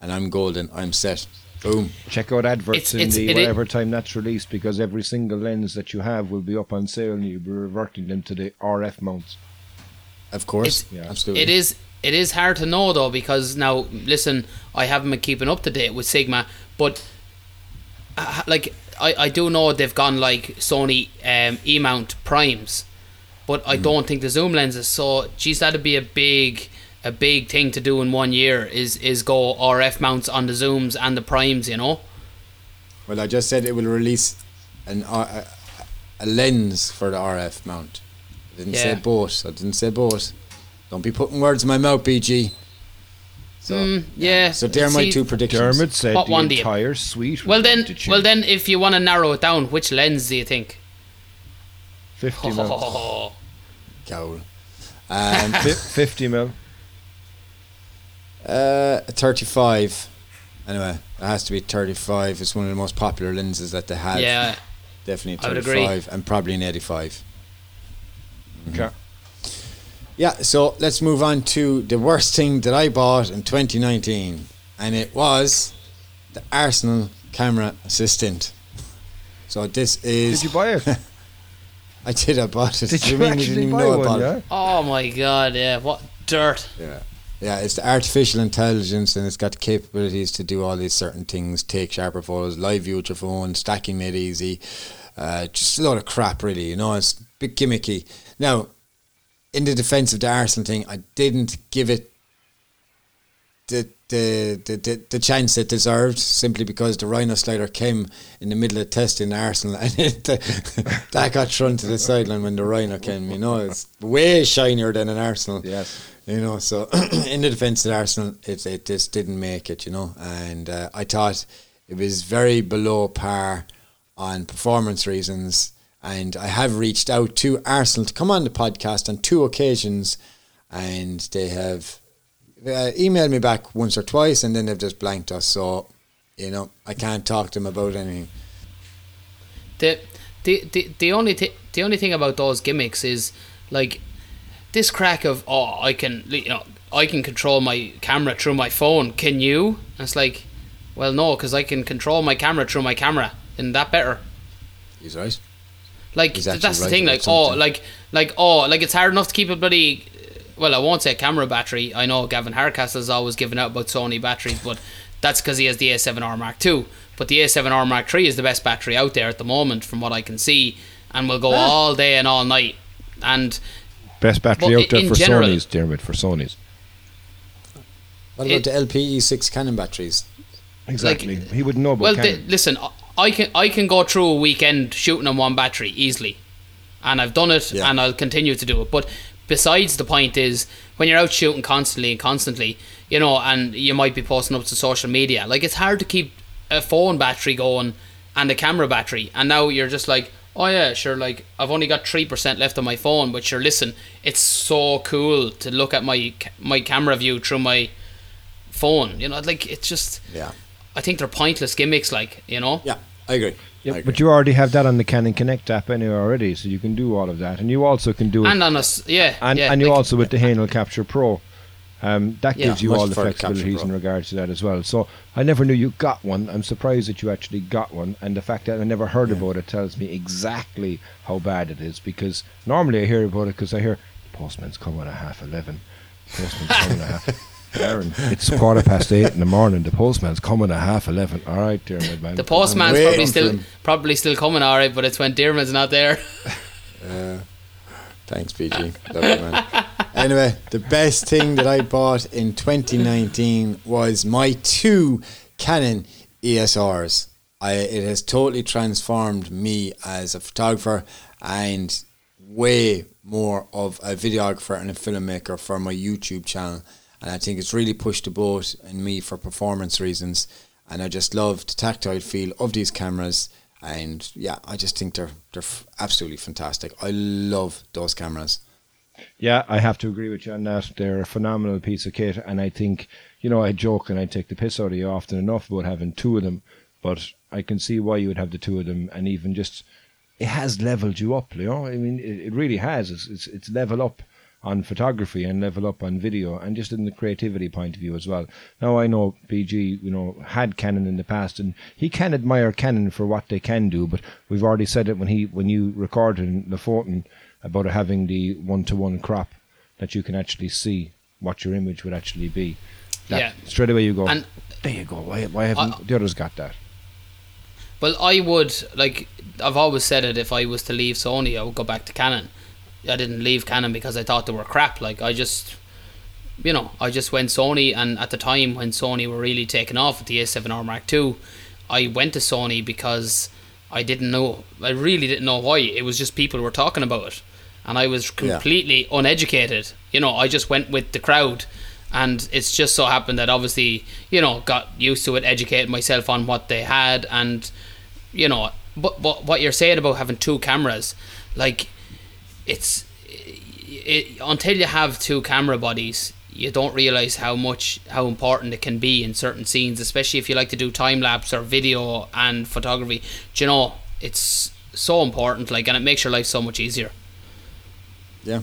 and I'm golden. I'm set. Boom. Check out adverts It's- in it's- the it i- whatever time that's released because every single lens that you have will be up on sale and you'll be reverting them to the RF mounts. Of course. It's- Yeah. Absolutely. it is. It is hard to know though because now listen, I haven't been keeping up to date with Sigma, but uh, like I, I do know they've gone like Sony um, E mount primes, but. I don't think the zoom lenses. So geez, that'd be a big a big thing to do in one year. Is is go RF mounts on the zooms and the primes. You know. Well, I just said it will release an R- a, a lens for the RF mount. I didn't say Yeah. boat. I didn't say boat. Don't be putting words in my mouth, BG. So, Mm, yeah. So there are my two predictions. Dermot said What the one do you- entire suite. Well then, well then, if you want to narrow it down, which lens do you think? 50 mil. Cowl. Um, Fi- 50 mil. Uh, 35. Anyway, it has to be 35. It's one of the most popular lenses that they have. Yeah, definitely I would agree. 35 and probably an 85. Okay. Yeah, so let's move on to the worst thing that I bought in 2019, and it was the Arsenal camera assistant. So this is. Did you buy it? I did. I bought it. Did Do you mean actually didn't buy know I one? it? Yeah. Oh my god, yeah. What dirt. Yeah. Yeah, it's the artificial intelligence and it's got the capabilities to do all these certain things, take sharper photos, live view with your phone, stacking made easy. Uh, just a lot of crap, really. You know, it's a bit gimmicky. Now, in the defence of the Arsenal thing, I didn't give it the the, the, the, the chance it deserved simply because the Rhino slider came in the middle of testing Arsenal and it, that got thrown to the sideline when the Rhino came. You know, it's way shinier than an Arsenal. Yes. You know, so in the defence of Arsenal, it, it just didn't make it, you know. And uh, I thought it was very below par on performance reasons. And I have reached out to Arsenal to come on the podcast on two occasions, and they have uh, emailed me back once or twice, and then they've just blanked us. So, you know, I can't talk to them about anything. The the the, the only th- the only thing about those gimmicks is like this crack of oh I can you know I can control my camera through my phone. Can you? And it's like, well no, because I can control my camera through my camera. Isn't that better? He's right. Like He's that's the right thing. about Like oh, like like oh, like it's hard enough to keep a bloody. Well, I won't say camera battery. I know Gavin Hardcastle is always given out about Sony batteries, but that's because he has the A7R Mark II. But the A7R Mark III is the best battery out there at the moment, from what I can see, and will go Ah. all day and all night. And Best battery But out there for general- Sony's, Dermot, for Sony's. What about It- the LPE6 Canon batteries? Exactly. he would know about well, the, listen, I can I can go through a weekend shooting on one battery easily, and I've done it, Yeah. and I'll continue to do it. But besides, the point is when you're out shooting constantly and constantly, you know, and you might be posting up to social media, like it's hard to keep a phone battery going and a camera battery, and now you're just like. Oh yeah, sure. Like I've only got three percent left on my phone, but sure. Listen, it's so cool to look at my my camera view through my phone. You know, like it's just. Yeah. I think they're pointless gimmicks, like you know. Yeah, I agree. I Yeah, agree. but you already have that on the Canon Connect app anyway already, so you can do all of that, and you also can do it, And on us, yeah, and, yeah, and you like- also with the Hähnel Capture Pro, um, that Yeah, gives you all the flexibilities in regards to that as well. So I never knew you got one. I'm surprised that you actually got one, and the fact that I never heard about it tells me exactly how bad it is. Because normally I hear about it because I hear the postman's coming at half eleven. Postman's coming at half. Aaron, it's quarter past eight in the morning. The postman's coming at half eleven. All right, dear my man. the postman's probably still probably still coming, all right. But it's when Dearman's not there. Uh, thanks, BG. Love you, man. Anyway, the best thing that I bought in 2019 was my two Canon EOS Rs. I, it has totally transformed me as a photographer and way more of a videographer and a filmmaker for my YouTube channel. And I think it's really pushed the boat in me for performance reasons. And I just love the tactile feel of these cameras. And yeah, I just think they're they're absolutely fantastic. I love those cameras. Yeah, I have to agree with you on that. They're a phenomenal piece of kit, and I think you know I joke and I take the piss out of you often enough about having two of them, but I can see why you would have the two of them, and even just it has leveled you up. You know, I mean, it, it really has. It's, it's it's level up on photography and level up on video, and just in the creativity point of view as well. Now I know BG, you know, had Canon in the past, and he can admire Canon for what they can do, but we've already said it when he when you recorded in Lofoten about having the one to one crop that you can actually see what your image would actually be. That Yeah. Straight away you go, And- there you go. Why, why haven't I- the others got that? Well, I would like. I've always said it. If I was to leave Sony, I would go back to Canon. I didn't leave Canon because I thought they were crap. Like I just, you know, I just went Sony, and at the time when Sony were really taking off with the A7R Mark II, I went to Sony because I didn't know. I really didn't know why. It was just people were talking about it, and I was completely uneducated. You know, I just went with the crowd. And it's just so happened that obviously, you know, got used to it, educated myself on what they had, and you know, but, but what you're saying about having two cameras, like, it's it, until you have two camera bodies, you don't realize how much how important it can be in certain scenes, especially if you like to do time lapse or video and photography. Do you know, it's so important, like, and it makes your life so much easier. Yeah.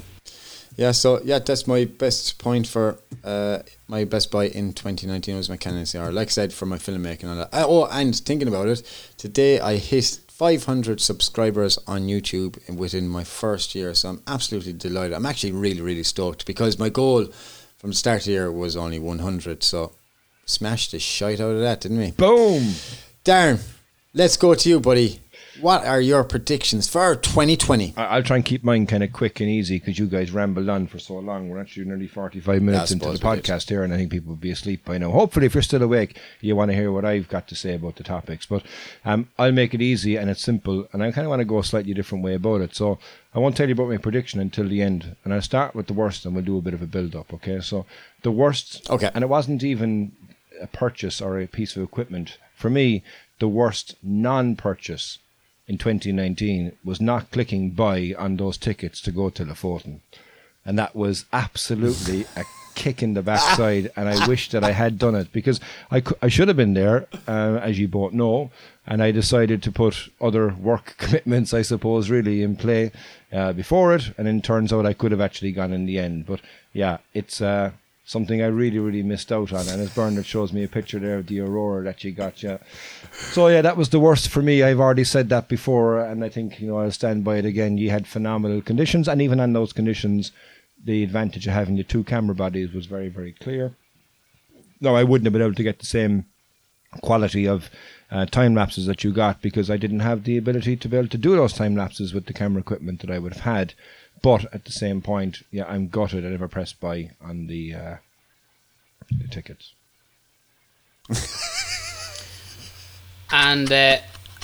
Yeah, so yeah, that's my best point for uh, my best buy in 2019 was my Canon CR. Like I said, for my filmmaking and all that. Oh, and thinking about it, today I hit 500 subscribers on YouTube within my first year, so I'm absolutely delighted. I'm actually really, really stoked because my goal from the start of the year was only 100, so smashed the shite out of that, didn't we? Boom. Darren, let's go to you, buddy. What are your predictions for 2020? I- I'll try and keep mine kind of quick and easy because you guys rambled on for so long. We're actually nearly 45 minutes into the suppose we did. podcast here, and I think people will be asleep by now. Hopefully, if you're still awake, you want to hear what I've got to say about the topics. But um, I'll make it easy and it's simple, and I kind of want to go a slightly different way about it. So I won't tell you about my prediction until the end, and I'll start with the worst, and we'll do a bit of a build up. Okay, so the worst. Okay. and it wasn't even a purchase or a piece of equipment for me. The worst non-purchase in 2019 was not clicking buy on those tickets to go to Lofoten. And that was absolutely a kick in the backside. And I wish that I had done it because I, I should have been there, uh, as you both know. And I decided to put other work commitments, I suppose, really in play uh, before it. And then turns out I could have actually gone in the end. But yeah, it's. Uh, Something I really, really missed out on, and as Bernard shows me a picture there of the aurora that you got, yeah. So yeah, that was the worst for me. I've already said that before, and I think you know I'll stand by it again. You had phenomenal conditions, and even on those conditions, the advantage of having the two camera bodies was very, very clear. No, I wouldn't have been able to get the same quality of uh, time lapses that you got because I didn't have the ability to be able to do those time lapses with the camera equipment that I would have had. But at the same point, yeah, I'm gutted I never pressed buy on the, uh, the tickets. And uh,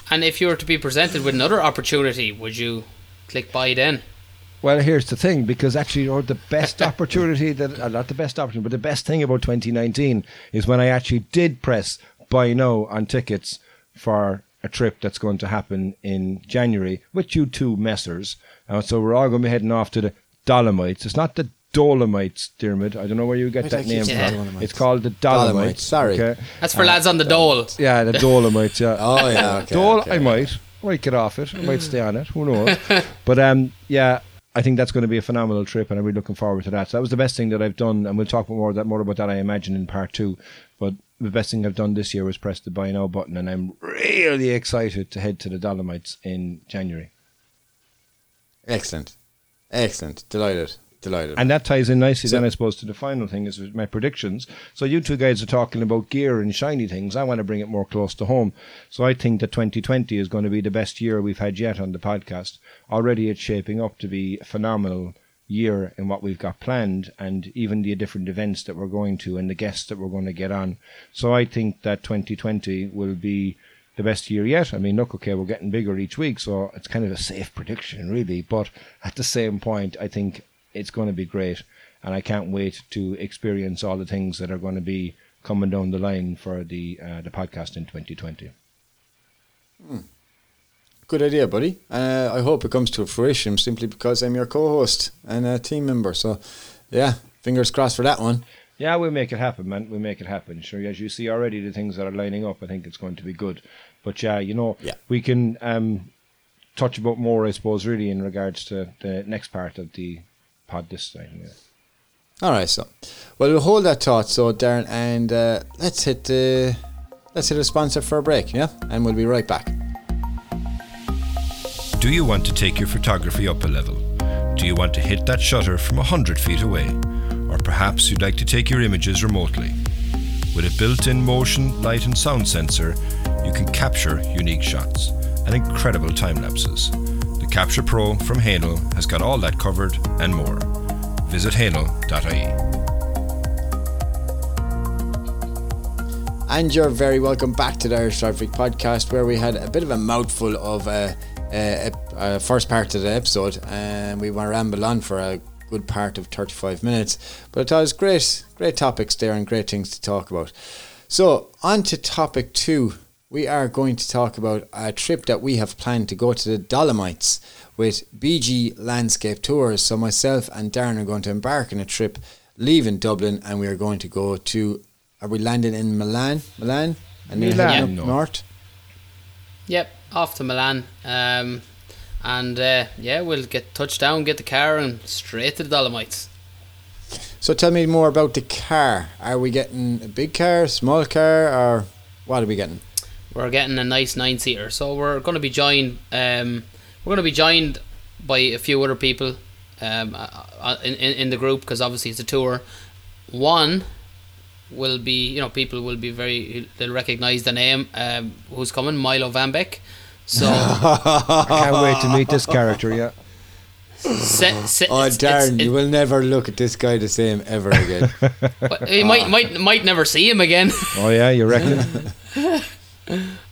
and if you were to be presented with another opportunity, would you click buy then? Well, here's the thing, because actually, know, the best opportunity that, uh, not the best opportunity, but the best thing about 2019 is when I actually did press buy now on tickets for a trip that's going to happen in January with you two messers. Uh, so we're all going to be heading off to the Dolomites. It's not the Dolomites, Dermot. I don't know where you get Why that I name keep saying from. Dolomites? It's called the Dolomites. Dolomites, sorry. Okay? That's for lads on the dole. Yeah, the Dolomites. Yeah. Oh, yeah, okay, Dole, okay. I might. I might get off it. I might stay on it. Who knows? but um, yeah, I think that's going to be a phenomenal trip, and I'm really looking forward to that. So that was the best thing that I've done, and we'll talk more that more about that. I imagine in part two. But the best thing I've done this year was press the buy now button, and I'm really excited to head to the Dolomites in January. Excellent. Excellent. Delighted. Delighted. And that ties in nicely So- then, I suppose, to the final thing is my predictions. So you two guys are talking about gear and shiny things. I want to bring it more close to home. So I think that 2020 is going to be the best year we've had yet on the podcast. Already it's shaping up to be a phenomenal year in what we've got planned and even the different events that we're going to and the guests that we're going to get on. So I think that 2020 will be the best year yet. I mean, look, okay, we're getting bigger each week, so it's kind of a safe prediction, really. But at the same point, I think it's going to be great, and I can't wait to experience all the things that are going to be coming down the line for the uh, the podcast in 2020. Good idea, buddy. Uh, I hope it comes to fruition simply because I'm your co-host and a team member. So, yeah, fingers crossed for that one. Yeah, we'll make it happen, man. We'll make it happen. Sure, as you see already, the things that are lining up, I think it's going to be good. But yeah, you know, Yeah. we can um, touch about more, I suppose, really in regards to the next part of the pod this time. Yeah. All right, so well, we'll hold that thought, so Darren, and uh, let's hit the let's hit a sponsor for a break, yeah, and we'll be right back. Do you want to take your photography up a level? Do you want to hit that shutter from 100 feet away? Or perhaps you'd like to take your images remotely? With a built in motion, light, and sound sensor, you can capture unique shots and incredible time lapses. The Capture Pro from Hähnel has got all that covered and more. Visit hahnel.ie. And you're very welcome back to the Irish Traffic Podcast, where we had a bit of a mouthful of uh, uh, uh, first part of the episode, and we want to ramble on for a good part of 35 minutes. But it was great, great topics there and great things to talk about. So, on to topic two. We are going to talk about a trip that we have planned to go to the Dolomites with BG Landscape Tours. So, myself and Darren are going to embark on a trip leaving Dublin, and we are going to go to. Are we landing in Milan? Milan, and then Milan, heading up no. north. Yep, off to Milan. Um, and uh, yeah, we'll get touchdown, get the car, and straight to the Dolomites. So tell me more about the car. Are we getting a big car, small car, or what are we getting? We're getting a nice nine seater, so we're going to be joined. Um, we're going to be joined by a few other people um, uh, uh, in, in in the group because obviously it's a tour. One will be, you know, people will be very they'll recognise the name. Um, who's coming? Milo Van Beck. So I can't wait to meet this character. Yeah. se- se- Oh, it's- Darren, it's- you will never look at this guy the same ever again. it- you might might might never see him again. Oh yeah, you reckon?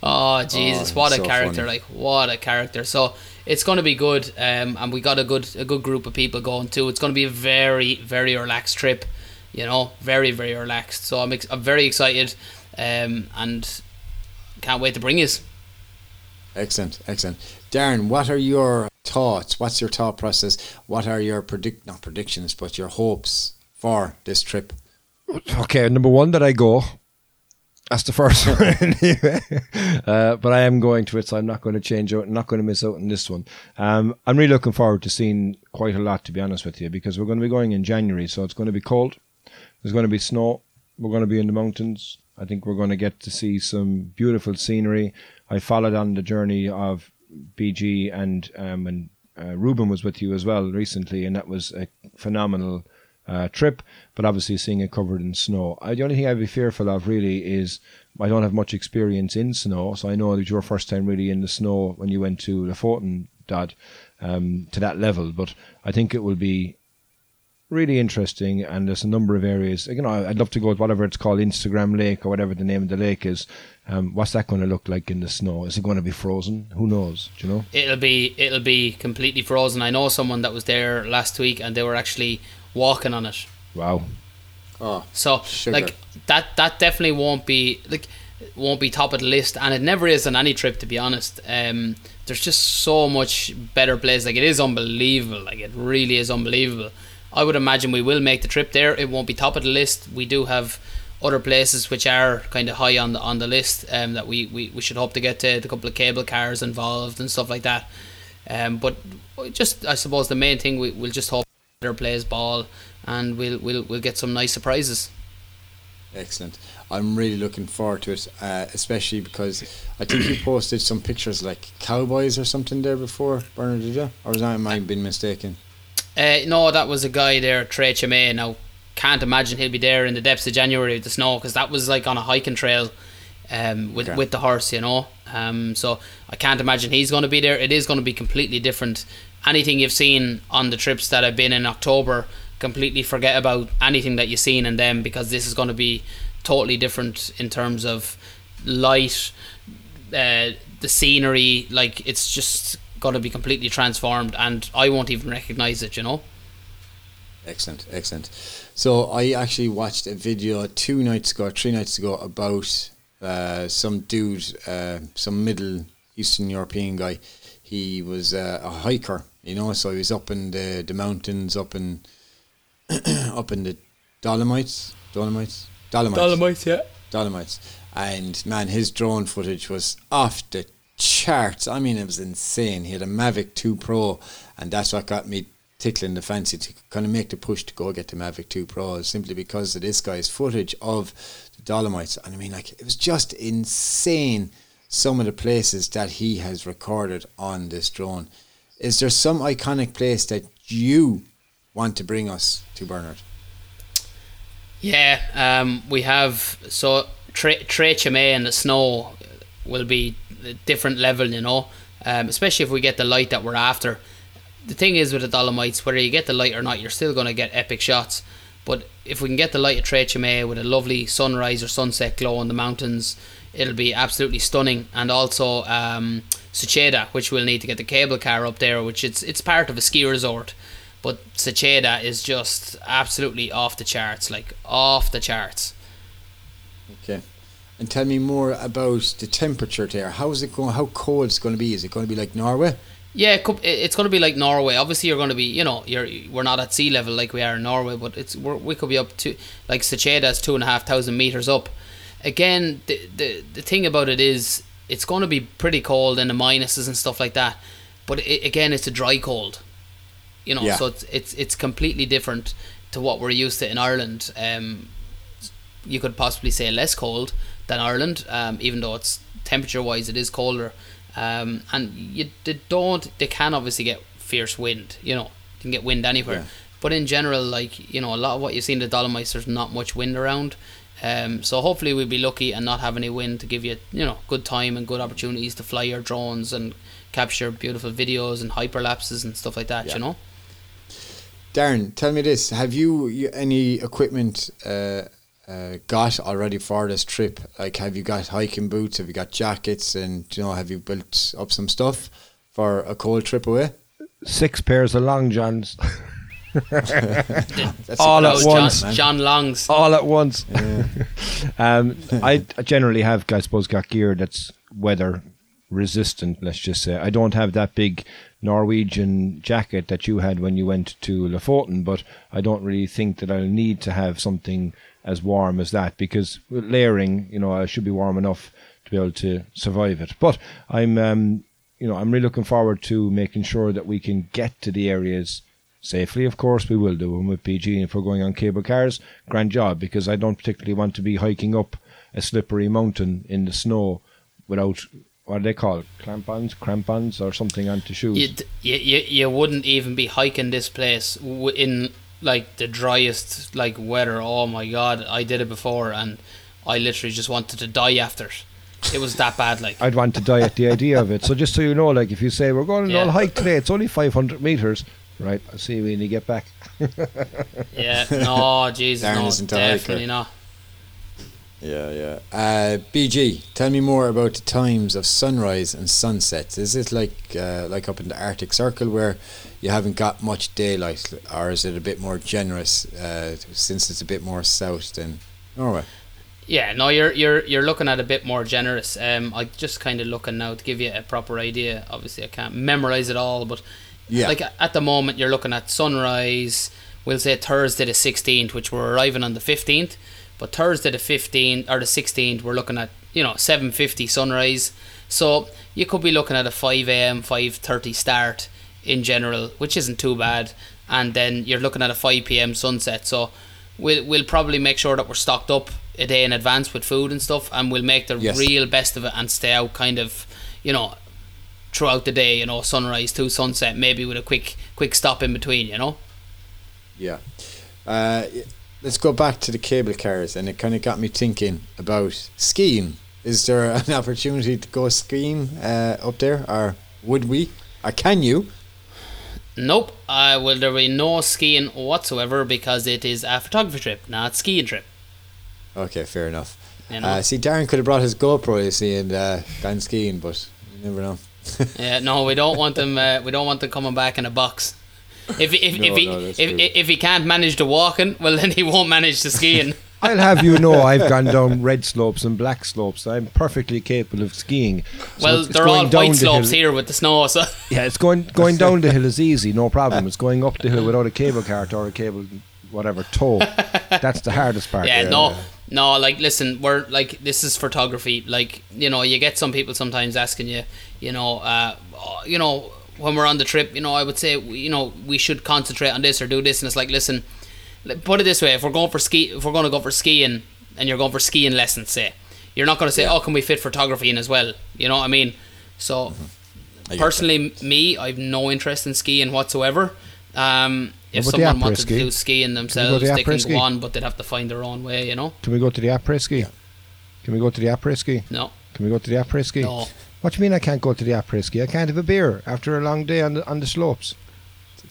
Oh Jesus, Oh, what a so character! funny. Like what a character. So it's going to be good, um, and we got a good a good group of people going too. It's going to be a very very relaxed trip, you know, very very relaxed. So I'm ex- I'm very excited, um, and can't wait to bring you. excellent, excellent. Darren, what are your thoughts? What's your thought process? What are your predict not predictions, but your hopes for this trip? Okay, number one that I go. That's the first one anyway. Uh, but I am going to it, so I'm not going to change out. I'm not going to miss out on this one. Um, I'm really looking forward to seeing quite a lot, to be honest with you, because we're going to be going in January, so it's going to be cold. There's going to be snow. We're going to be in the mountains. I think we're going to get to see some beautiful scenery. I followed on the journey of BG and um, and uh, Ruben was with you as well recently, and that was a phenomenal uh, trip. But obviously, seeing it covered in snow, I, the only thing I'd be fearful of really is I don't have much experience in snow, so I know that your first time really in the snow when you went to Lofoten Dad um, to that level. But I think it will be really interesting and there's a number of areas you know i'd love to go with whatever it's called instagram lake or whatever the name of the lake is um, what's that going to look like in the snow is it going to be frozen who knows do you know It'll be it'll be completely frozen. I know someone that was there last week, and they were actually walking on it. Wow Oh, So Sugar. like that that definitely won't be like won't be top of the list and it never is on any trip to be honest. Um there's just so much better places. Like it is unbelievable. Like it really is unbelievable. I would imagine we will make the trip there. It won't be top of the list. We do have other places which are kind of high on the on the list um, that we, we, we should hope to get to A couple of cable cars involved and stuff like that. Um, but just I suppose the main thing we, we'll just hope better plays ball and we'll we'll we'll get some nice surprises. excellent. I'm really looking forward to it, uh, especially because I think you posted some pictures like cowboys or something there before, Bernard, did you? Or was I might have been mistaken? Uh, no, that was a guy there, Tre Cime. Now, can't imagine he'll be there in the depths of January with the snow because that was like on a hiking trail um, with, Okay. with the horse, you know. Um, so I can't imagine he's going to be there. It is going to be completely different. Anything you've seen on the trips that I've been in October, completely forget about anything that you've seen in them because this is going to be totally different in terms of light, uh, the scenery. Like it's just going to be completely transformed, and I won't even recognize it. You know. Excellent, excellent. So I actually watched a video two nights ago, three nights ago, about uh, some dude, uh, some Middle Eastern European guy. He was uh, a hiker, you know, so he was up in the, the mountains, up in up in the Dolomites, Dolomites, Dolomites, yeah. Dolomites. And man, his drone footage was off the charts. I mean, it was insane. He had a Mavic 2 Pro, and that's what got me tickling the fancy to kind of make the push to go get the Mavic 2 Pro, simply because of this guy's footage of the Dolomites. And I mean, like, it was just insane some of the places that he has recorded on this drone. Is there some iconic place that you want to bring us to, Bernard? Yeah, um, we have so Tre- Trey Chimay and the snow will be a different level, you know, um, especially if we get the light that we're after. The thing is with the Dolomites, whether you get the light or not, you're still going to get epic shots. But if we can get the light of Tre Cime with a lovely sunrise or sunset glow on the mountains, it'll be absolutely stunning. And also um, Seceda, which we'll need to get the cable car up there, which it's it's part of a ski resort. But Seceda is just absolutely off the charts, like off the charts. Okay. And tell me more about the temperature there. How is it going? How cold is it going to be? Is it going to be like Norway? Yeah, it could, it- it's going to be like Norway. Obviously, you're going to be, you know, you're we're not at sea level like we are in Norway, but it's we're, we could be up to like Seceda's two and a half thousand meters up. Again, the, the the thing about it is it's going to be pretty cold in the minuses and stuff like that. But it, again, it's a dry cold, you know, Yeah. so it's it's it's completely different to what we're used to in Ireland. Um, you could possibly say less cold than Ireland, um, even though it's temperature wise it is colder. Um, and you they don't they can obviously get fierce wind. You know, you can get wind anywhere. Yeah. But in general, like you know, a lot of what you see in the Dolomites, there's not much wind around. Um, so hopefully we'll be lucky and not have any wind to give you you know good time and good opportunities to fly your drones and capture beautiful videos and hyperlapses and stuff like that. Yeah. You know. Darren, tell me this: Have you, you any equipment uh, uh, got already for this trip? Like, have you got hiking boots? Have you got jackets? And you know, have you built up some stuff for a cold trip away? Six pairs of long johns, All at good John, once. John Longs. all at once. um, I I generally have, I suppose, got gear that's weather resistant. Let's just say I don't have that big Norwegian jacket that you had when you went to Lofoten, but I don't really think that I'll need to have something as warm as that because with layering, you know, I should be warm enough to be able to survive it. But I'm, um, you know, I'm really looking forward to making sure that we can get to the areas safely. Of course, we will do. And with BG, if we're going on cable cars, grand job because I don't particularly want to be hiking up a slippery mountain in the snow without what are they called crampons, crampons, or something onto shoes. you, you, you, you wouldn't even be hiking this place in like the driest like weather. Oh my god, I did it before and I literally just wanted to die after it. It was that bad, like. I'd want to die at the idea of it. So just so you know, like if you say we're going on Yeah. a hike today, it's only 500 meters. Right, I'll see you when you get back. yeah, no, Jesus, Darren no, isn't hiker. definitely not. Yeah, yeah. Uh, BG, tell me more about the times of sunrise and sunsets. Is it like uh, like up in the Arctic Circle where you haven't got much daylight, or is it a bit more generous uh, since it's a bit more south than Norway? Yeah, no, you're you're you're looking at a bit more generous. Um, I just kind of looking now to give you a proper idea. Obviously, I can't memorize it all, but Yeah. like at the moment, you're looking at sunrise. We'll say Thursday the sixteenth, which we're arriving on the fifteenth. But Thursday the fifteenth or the sixteenth, we're looking at you know seven fifty sunrise. So you could be looking at a five a.m. five thirty start in general, which isn't too bad. And then you're looking at a five p.m. sunset. So we'll we'll probably make sure that we're stocked up a day in advance with food and stuff, and we'll make the Yes. real best of it and stay out kind of, you know, throughout the day. You know, sunrise to sunset, maybe with a quick quick stop in between. You know. Yeah. Uh, let's go back to the cable cars, and it kind of got me thinking about skiing. Is there an opportunity to go skiing uh, up there, or would we, or can you? Nope. Uh, will there be no skiing whatsoever because it is a photography trip, not skiing trip. Okay, fair enough. You know? Uh, see, Darren could have brought his GoPro, you see, and uh, gone skiing, but you never know. Yeah, no, we don't want them. Uh, we don't want them coming back in a box. If if, No, if he no, that's if, if he can't manage the walking, well then he won't manage the skiing. I'll have you know I've gone down red slopes and black slopes. I'm perfectly capable of skiing. So well, it's- it's they're going all white the slopes hill- here with the snow. So Yeah, it's going going down the hill is easy, no problem. It's going up the hill without a cable cart or a cable, whatever tow. That's the hardest part. yeah, no, no. Like, listen, we're like this is photography. Like, you know, you get some people sometimes asking you, you know, uh, you know, when we're on the trip, you know, I would say, you know, we should concentrate on this or do this, and it's like, listen, put it this way: if we're going for ski, if we're going to go for skiing, and you're going for skiing lessons, say, you're not going to say, oh, can we fit photography in as well? You know what I mean? So, get personally, me, I've no interest in skiing whatsoever. Um, if What about the someone wanted après-ski? to do skiing themselves, the they can après-ski? go on, but they'd have to find their own way, you know? Can we go to the après ski? Can we go to the après ski? No, Can we go to the après ski? no. What do you mean I can't go to the après ski? I can't have a beer after a long day on the on the slopes.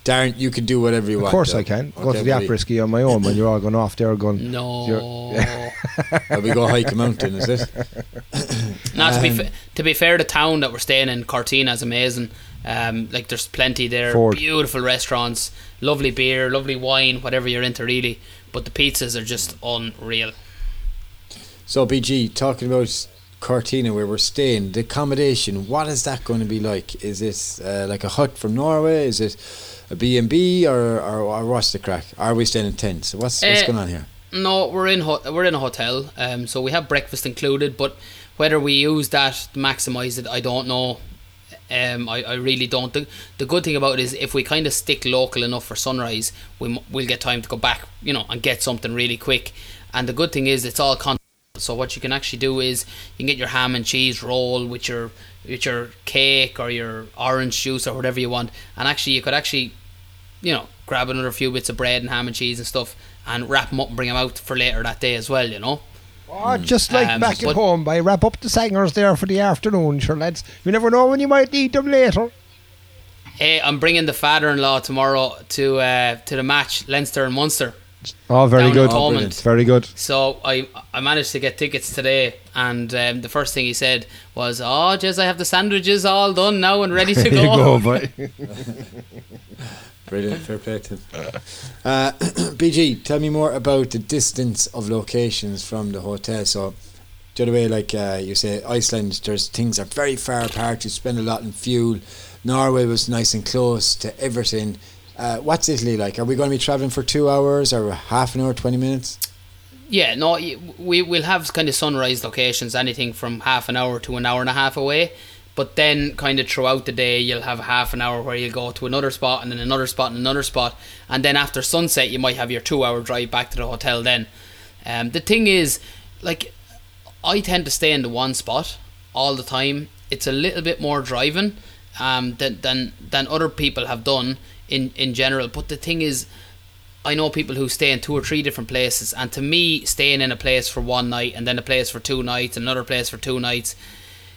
Darren, you can do whatever you Of want. Of course though. I can. Go to the buddy. après ski on my own when you're all going off there going. No. You're- Or we go hike a mountain, is it? Now to be Um, fa- to be fair, the town that we're staying in, Cortina, is amazing. Um, like there's plenty there, Ford. beautiful restaurants, lovely beer, lovely wine, whatever you're into really. But the pizzas are just unreal. So, BG, talking about Cortina, where we're staying, the accommodation, what is that going to be like? Is it uh, like a hut from Norway? Is it a B&B or, or, or what's the crack? Are we staying in tents? What's, what's Uh, going on here? No, we're in ho- we're in a hotel, um, so we have breakfast included. But whether we use that to maximise it, I don't know. Um, I, I really don't. The, the good thing about it is if we kind of stick local enough for sunrise, we we'll get time to go back, you know, and get something really quick. And the good thing is it's all con. So what you can actually do is you can get your ham and cheese roll with your with your cake or your orange juice or whatever you want, and actually you could actually you know, grab another few bits of bread and ham and cheese and stuff and wrap them up and bring them out for later that day as well, you know. Oh, just like Um, back at but- home, I wrap up the sangers there for the afternoon, sure lads. You never know when you might need them later. Hey, I'm bringing the father-in-law tomorrow to uh, to the match, Leinster and Munster. Oh, very good. Thomond. Very good. So I I managed to get tickets today, and um, the first thing he said was, "Oh, Jez, I have the sandwiches all done now and ready to go." go, boy. Brilliant, fair play to him. Uh, BG, tell me more about the distance of locations from the hotel. So, the other way, like uh, you say, Iceland, there's things are very far apart. You spend a lot in fuel. Norway was nice and close to everything. Uh, what's Italy like? Are we going to be traveling for two hours or half an hour, twenty minutes? Yeah, no, we will have kind of sunrise locations, anything from half an hour to an hour and a half away. But then, kind of throughout the day, you'll have half an hour where you'll go to another spot and then another spot and another spot, and then after sunset, you might have your two-hour drive back to the hotel. Then, um, the thing is, like, I tend to stay in the one spot all the time. It's a little bit more driving um, than than than other people have done in in general. But the thing is, I know people who stay in two or three different places, and to me, staying in a place for one night and then a place for two nights, and another place for two nights,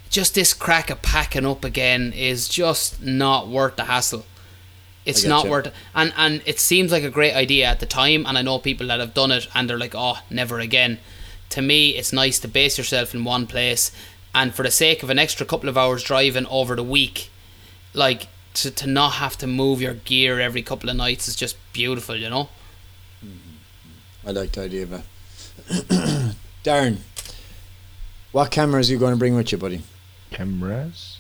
just this crack of packing up again is just not worth the hassle. It's not getcha. worth it, and and it seems like a great idea at the time, and I know people that have done it, and they're like, oh, never again. To me, it's nice to base yourself in one place, and for the sake of an extra couple of hours driving over the week, like to, to not have to move your gear every couple of nights is just beautiful, you know. Mm-hmm. I like the idea of that. Darren, what cameras are you going to bring with you, buddy? Cameras.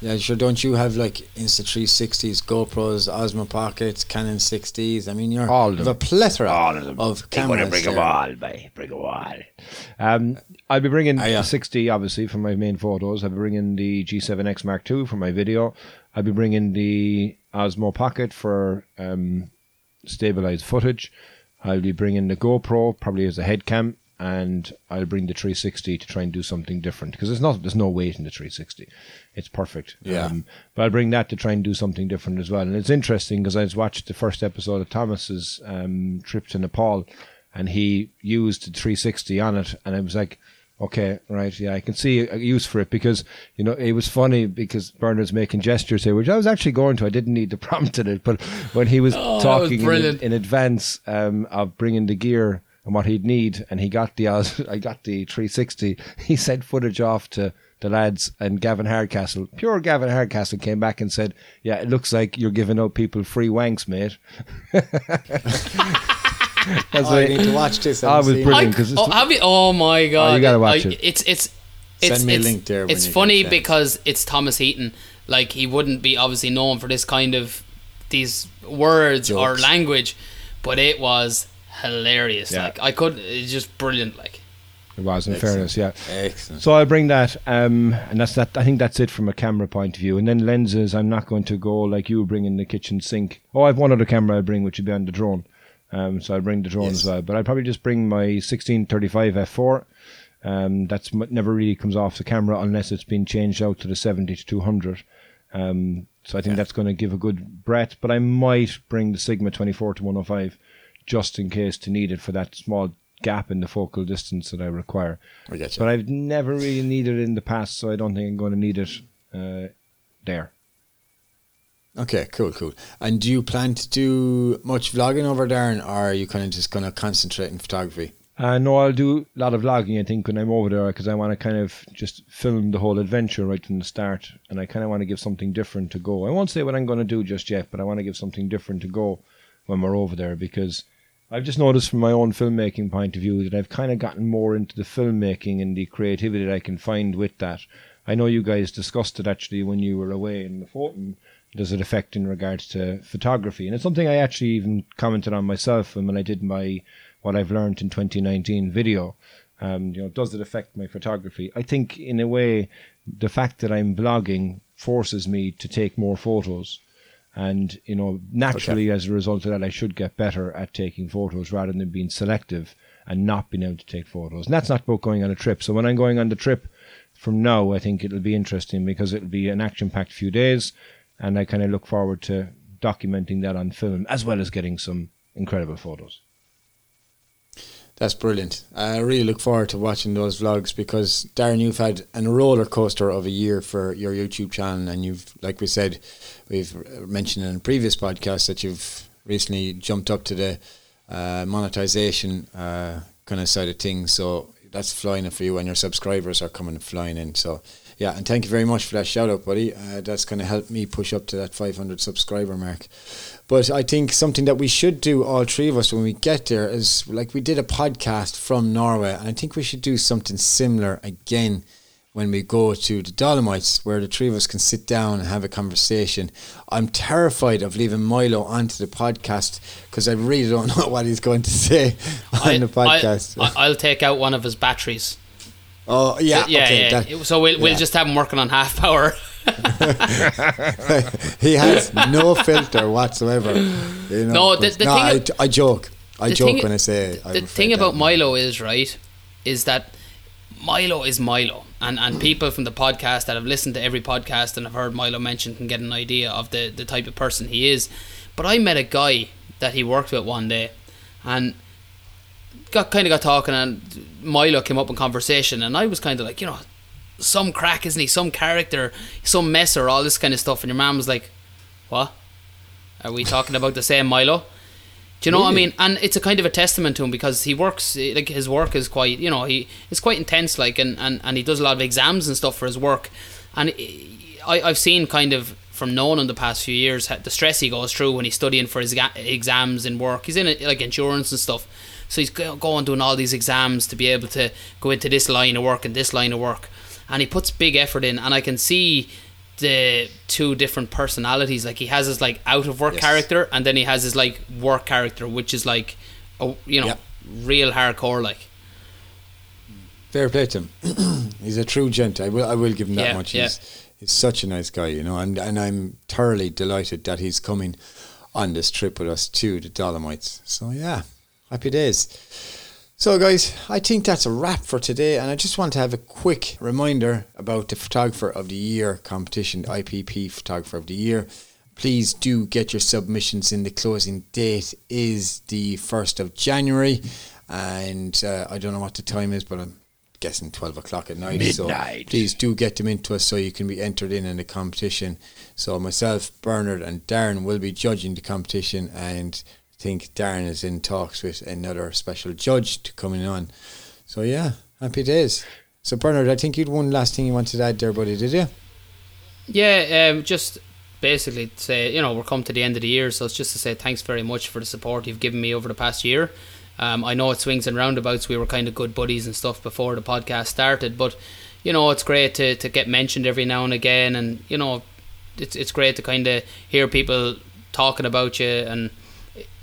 Yeah, sure. Don't you have like Insta 360s, GoPros, Osmo Pockets, Canon 60s? I mean, you're All of have them. a plethora All of them. of They want to cameras. bring them there. all, boy. Bring them all. Um, I'll be bringing Ah, yeah. the 60 obviously for my main photos. I'll be bringing the G7X Mark II for my video. I'll be bringing the Osmo Pocket for um, stabilized footage. I'll be bringing the GoPro probably as a head cam, and I'll bring the 360 to try and do something different because there's not there's no weight in the 360. It's perfect. Yeah. Um, but I'll bring that to try and do something different as well. And it's interesting because I just watched the first episode of Thomas's um, trip to Nepal, and he used the 360 on it, and I was like, okay, right, yeah, I can see a use for it because you know it was funny because Bernard's making gestures here, which I was actually going to. I didn't need to prompt in it, but when he was Oh, that was talking in, in advance um, of bringing the gear and what he'd need, and he got the I got the 360. He sent footage off to the lads and Gavin Hardcastle. Pure Gavin Hardcastle came back and said, "Yeah, it looks like you're giving out people free wanks, mate." That's Oh, I like- need to watch this. I I was brilliant. I, 'cause it's- oh, have you? Oh my oh, god! you gotta watch I- it. It's it's Send it's me a it's, link there it's funny because it's Thomas Heaton. Like he wouldn't be obviously known for this kind of these words or language, but it was hilarious. Yeah. Like I could, it's just brilliant. Like It was, in Excellent. fairness, yeah. Excellent. So I'll bring that, um, and that's that. I think that's it from a camera point of view. And then lenses, I'm not going to go like you bringing the kitchen sink. Oh, I have one other camera I'll bring, which would be on the drone. Um, so I'll bring the drone Yes. as well. But I'll probably just bring my 1635 f4. Um, that's m- never really comes off the camera unless it's been changed out to the 70 to 200. Um, so I think that's going to give a good breadth. But I might bring the Sigma 24 to 105 just in case to need it for that small gap in the focal distance that I require. I. But I've never really needed it in the past, so I don't think I'm going to need it uh, there. Okay, cool, cool. And do you plan to do much vlogging over there, and or are you kind of just going to concentrate in photography? Uh, no, I'll do a lot of vlogging, I think, when I'm over there, because I want to kind of just film the whole adventure right from the start, and I kind of want to give something different to go. I won't say what I'm going to do just yet, but I want to give something different to go when we're over there, because I've just noticed from my own filmmaking point of view that I've kind of gotten more into the filmmaking and the creativity that I can find with that. I know you guys discussed it actually when you were away in Lofoten. Does it affect in regards to photography? And it's something I actually even commented on myself when I did my what I've learned in 2019 video. Um, you know, does it affect my photography? I think in a way, the fact that I'm blogging forces me to take more photos. And, you know, naturally, as a result of that, I should get better at taking photos rather than being selective and not being able to take photos. And that's not about going on a trip. So when I'm going on the trip from now, I think it'll be interesting because it'll be an action packed few days. And I kind of look forward to documenting that on film as well as getting some incredible photos. That's brilliant. I really look forward to watching those vlogs because Darren, you've had a roller coaster of a year for your YouTube channel, and you've, like we said, we've mentioned in a previous podcast that you've recently jumped up to the uh, monetization uh, kind of side of things. So that's flying for you, and your subscribers are coming flying in. So yeah, and thank you very much for that shout out, buddy. Uh, that's going to help me push up to that 500 subscriber mark. But I think something that we should do, all three of us, when we get there, is like we did a podcast from Norway, and I think we should do something similar again when we go to the Dolomites, where the three of us can sit down and have a conversation. I'm terrified of leaving Milo onto the podcast because I really don't know what he's going to say on I, the podcast. I, will take out one of his batteries. Oh yeah, yeah, okay, yeah. that- so we'll, we'll just have him working on half power. he has no filter whatsoever. You know, No, the- the no, thing I, ab- I joke. I joke thing- when I say the thing about. Milo is right, is that Milo is Milo, and and people from the podcast that have listened to every podcast and have heard Milo mentioned can get an idea of the the type of person he is. But I met a guy that he worked with one day, and got kind of got talking, and Milo came up in conversation, and I was kind of like, you know, some crack, isn't he? Some character, some messer, all this kind of stuff. And your mom was like, "What? Are we talking about the same Milo?" Do you know what I mean? And it's a kind of a testament to him because he works eh, like his work is quite, you know, he it's quite intense, like, and, and, and he does a lot of exams and stuff for his work. And I I've seen kind of from knowing in the past few years the stress he goes through when he's studying for his exams and work. He's in it like insurance and stuff, so he's going doing all these exams to be able to go into this line of work and this line of work, and he puts big effort in. And I can see the two different personalities. Like he has his like out of work Yes. character, and then he has his like work character, which is like, oh, you know, Yep. real hardcore. Like, Fair play to him. he's a true gent. I will I will give him that Yeah, much. yeah. He's he's such a nice guy, you know, and and I'm thoroughly delighted that he's coming on this trip with us to the Dolomites. So yeah, happy days. So guys, I think that's a wrap for today, and I just want to have a quick reminder about the Photographer of the Year competition, the IPP Photographer of the Year. Please do get your submissions in. The closing date is the first of January, and uh, I don't know what the time is, but I'm guessing twelve o'clock at night. So Midnight. please do get them into us so you can be entered in in the competition. So myself, Bernard, and Darren will be judging the competition, and think Darren is in talks with another special judge to coming on. So yeah, happy days. So Bernard, I think you'd one last thing you wanted to add there, buddy, did you? yeah, um, just basically say, you know, we're come to the end of the year, so it's just to say thanks very much for the support you've given me over the past year. Um, I know it swings and roundabouts. We were kind of good buddies and stuff before the podcast started, but you know, it's great to, to get mentioned every now and again, and you know, it's it's great to kind of hear people talking about you, and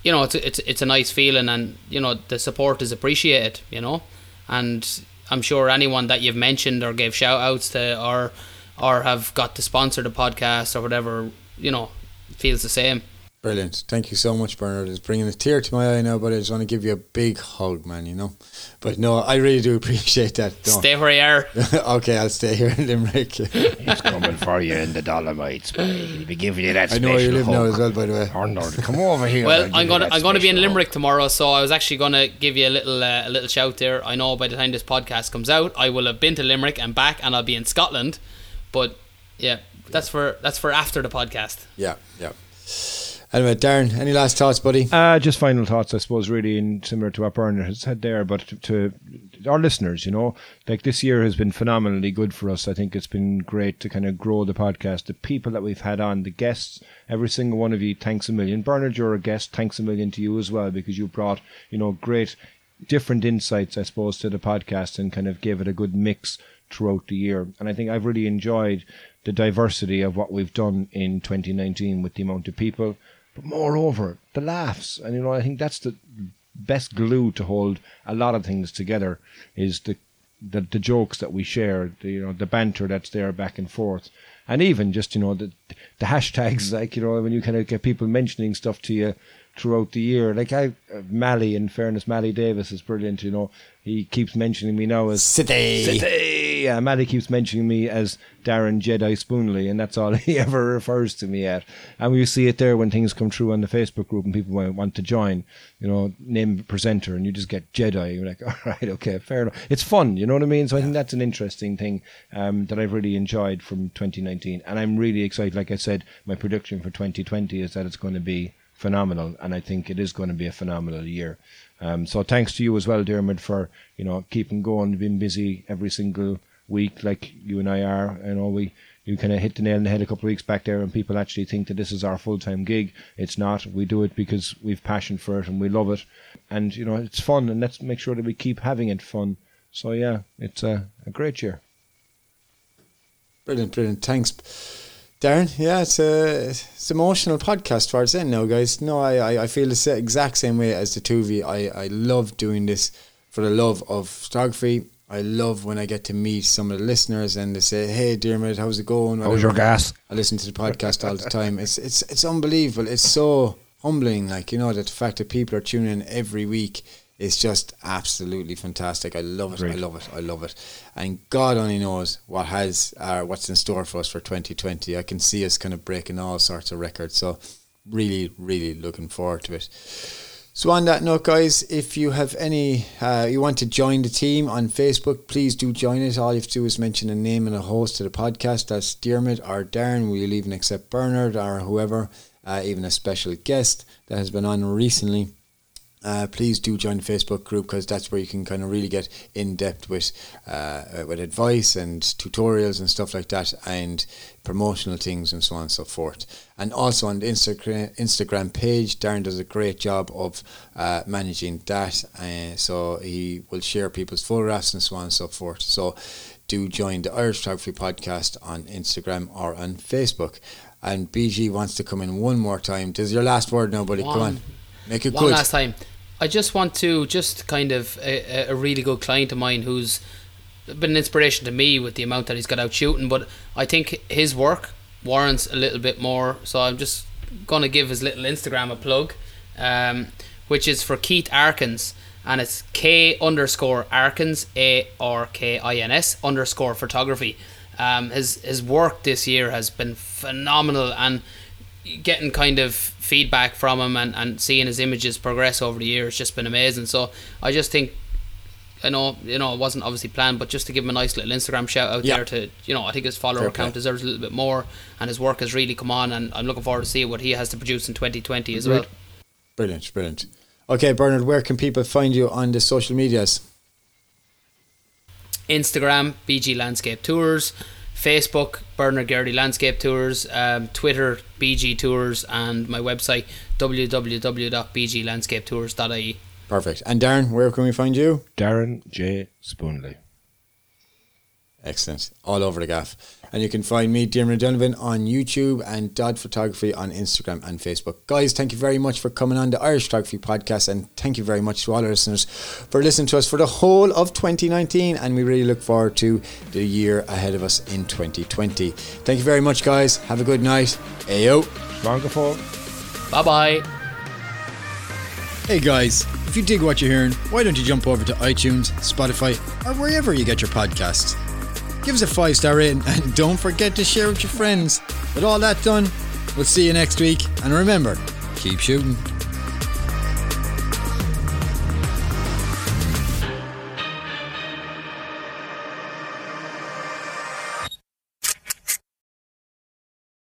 you know, it's it's it's a nice feeling, and you know, the support is appreciated, you know, and I'm sure anyone that you've mentioned or gave shout outs to or or have got to sponsor the podcast or whatever, you know, feels the same. Brilliant. Thank you so much, Bernard. It's bringing a tear to my eye now, but I just want to give you a big hug, man, you know. But no, I really do appreciate that. No. Stay where you are. okay, I'll stay here in Limerick. He's coming for you in the Dolomites, boy. He'll be giving you that I know where you live now hug. as well, by the way. Arnold, come over here. Well, I'll give I'm gonna I'm gonna be in special hug. Limerick tomorrow, so I was actually gonna give you a little uh, a little shout there. I know by the time this podcast comes out, I will have been to Limerick and back, and I'll be in Scotland. But yeah, that's for that's for after the podcast. Yeah, yeah. Anyway, Darren, any last thoughts, buddy? Uh, just final thoughts, I suppose, really, in similar to what Bernard has said there, but to, to our listeners. You know, like this year has been phenomenally good for us. I think it's been great to kind of grow the podcast. The people that we've had on, the guests, every single one of you, thanks a million. Bernard, you're a guest. Thanks a million to you as well because you brought you know great different insights, I suppose, to the podcast and kind of gave it a good mix throughout the year. And I think I've really enjoyed the diversity of what we've done in 2019 with the amount of people, but moreover, the laughs. And, you know, I think that's the best glue to hold a lot of things together is the the, the jokes that we share, the, you know, the banter that's there back and forth. And even just, you know, the the hashtags, like, you know, when you kind of get people mentioning stuff to you throughout the year. Like I, uh, Mally, in fairness, Mally Davis is brilliant. You know, he keeps mentioning me now as City. City. Yeah, Mally keeps mentioning me as Darren Jedi Spoonley, and that's all he ever refers to me at. And we see it there when things come through on the Facebook group and people want want to join. You know, name a presenter, and you just get Jedi. You're like, all right, okay, fair enough. It's fun, you know what I mean? So I think that's an interesting thing um, that I've really enjoyed from 2019, and I'm really excited. Like I said, my prediction for 2020 is that it's going to be phenomenal, and I think it is going to be a phenomenal year. Um, so thanks to you as well, Dermot, for you know keeping going, being busy every single week like you and I are. You know we you kind of hit the nail on the head a couple of weeks back there, and people actually think that this is our full time gig. It's not. We do it because we've passion for it and we love it, and you know it's fun, and let's make sure that we keep having it fun. So yeah, it's a, a great year. Brilliant, brilliant. Thanks. Darren, yeah, it's a it's emotional podcast towards the end now, guys. No, I, I, I feel the exact same way as the two of you. I, I love doing this for the love of photography. I love when I get to meet some of the listeners and they say, "Hey, Dermot, how's it going?" How's your gas? I listen to the podcast all the time. It's it's it's unbelievable. It's so humbling, like you know, that the fact that people are tuning in every week is just absolutely fantastic. I love it. Great. I love it. I love it. And God only knows what has uh, what's in store for us for 2020. I can see us kind of breaking all sorts of records. So really, really looking forward to it. So on that note, guys, if you have any, uh, you want to join the team on Facebook, please do join it. All you have to do is mention a name and a host of the podcast. That's Dermot or Darren. We'll even accept Bernard or whoever, uh, even a special guest that has been on recently uh, please do join the Facebook group because that's where you can kind of really get in depth with uh, with advice and tutorials and stuff like that, and promotional things and so on and so forth. And also on the Instagram Instagram page, Darren does a great job of uh, managing that. Uh, so he will share people's photographs and so on and so forth. So do join the Irish Photography Podcast on Instagram or on Facebook. And BG wants to come in one more time. This is your last word now, buddy. One. Come on. Make it one good. last time. I just want to just kind of a, a really good client of mine who's been an inspiration to me with the amount that he's got out shooting. But I think his work warrants a little bit more. So I'm just gonna give his little Instagram a plug, um, which is for Keith Arkins, and it's K underscore Arkins A R K I N S underscore photography. Um, his his work this year has been phenomenal and getting kind of feedback from him and, and seeing his images progress over the years has just been amazing. So I just think I know you know it wasn't obviously planned, but just to give him a nice little Instagram shout out there to you know I think his follower Fair count play. deserves a little bit more, and his work has really come on, and I'm looking forward to see what he has to produce in 2020 as well. Brilliant, brilliant. Okay, Bernard, where can people find you on the social medias? Instagram, BG Landscape Tours. Facebook, Bernard Geraghty Landscape Tours, um, Twitter, BG Tours, and my website, www.bglandscapetours.ie. Perfect. And Darren, where can we find you? Darren J. Spoonley. Excellent. All over the gaff. And you can find me, Dermot Donovan, on YouTube and Dodd Photography on Instagram and Facebook. Guys, thank you very much for coming on the Irish Photography Podcast. And thank you very much to all our listeners for listening to us for the whole of 2019. And we really look forward to the year ahead of us in 2020. Thank you very much, guys. Have a good night. Ayo. Wonderful. Bye bye. Hey guys, if you dig what you're hearing, why don't you jump over to iTunes, Spotify, or wherever you get your podcasts? Give us a five star rating, and don't forget to share with your friends. With all that done, we'll see you next week, and remember, keep shooting.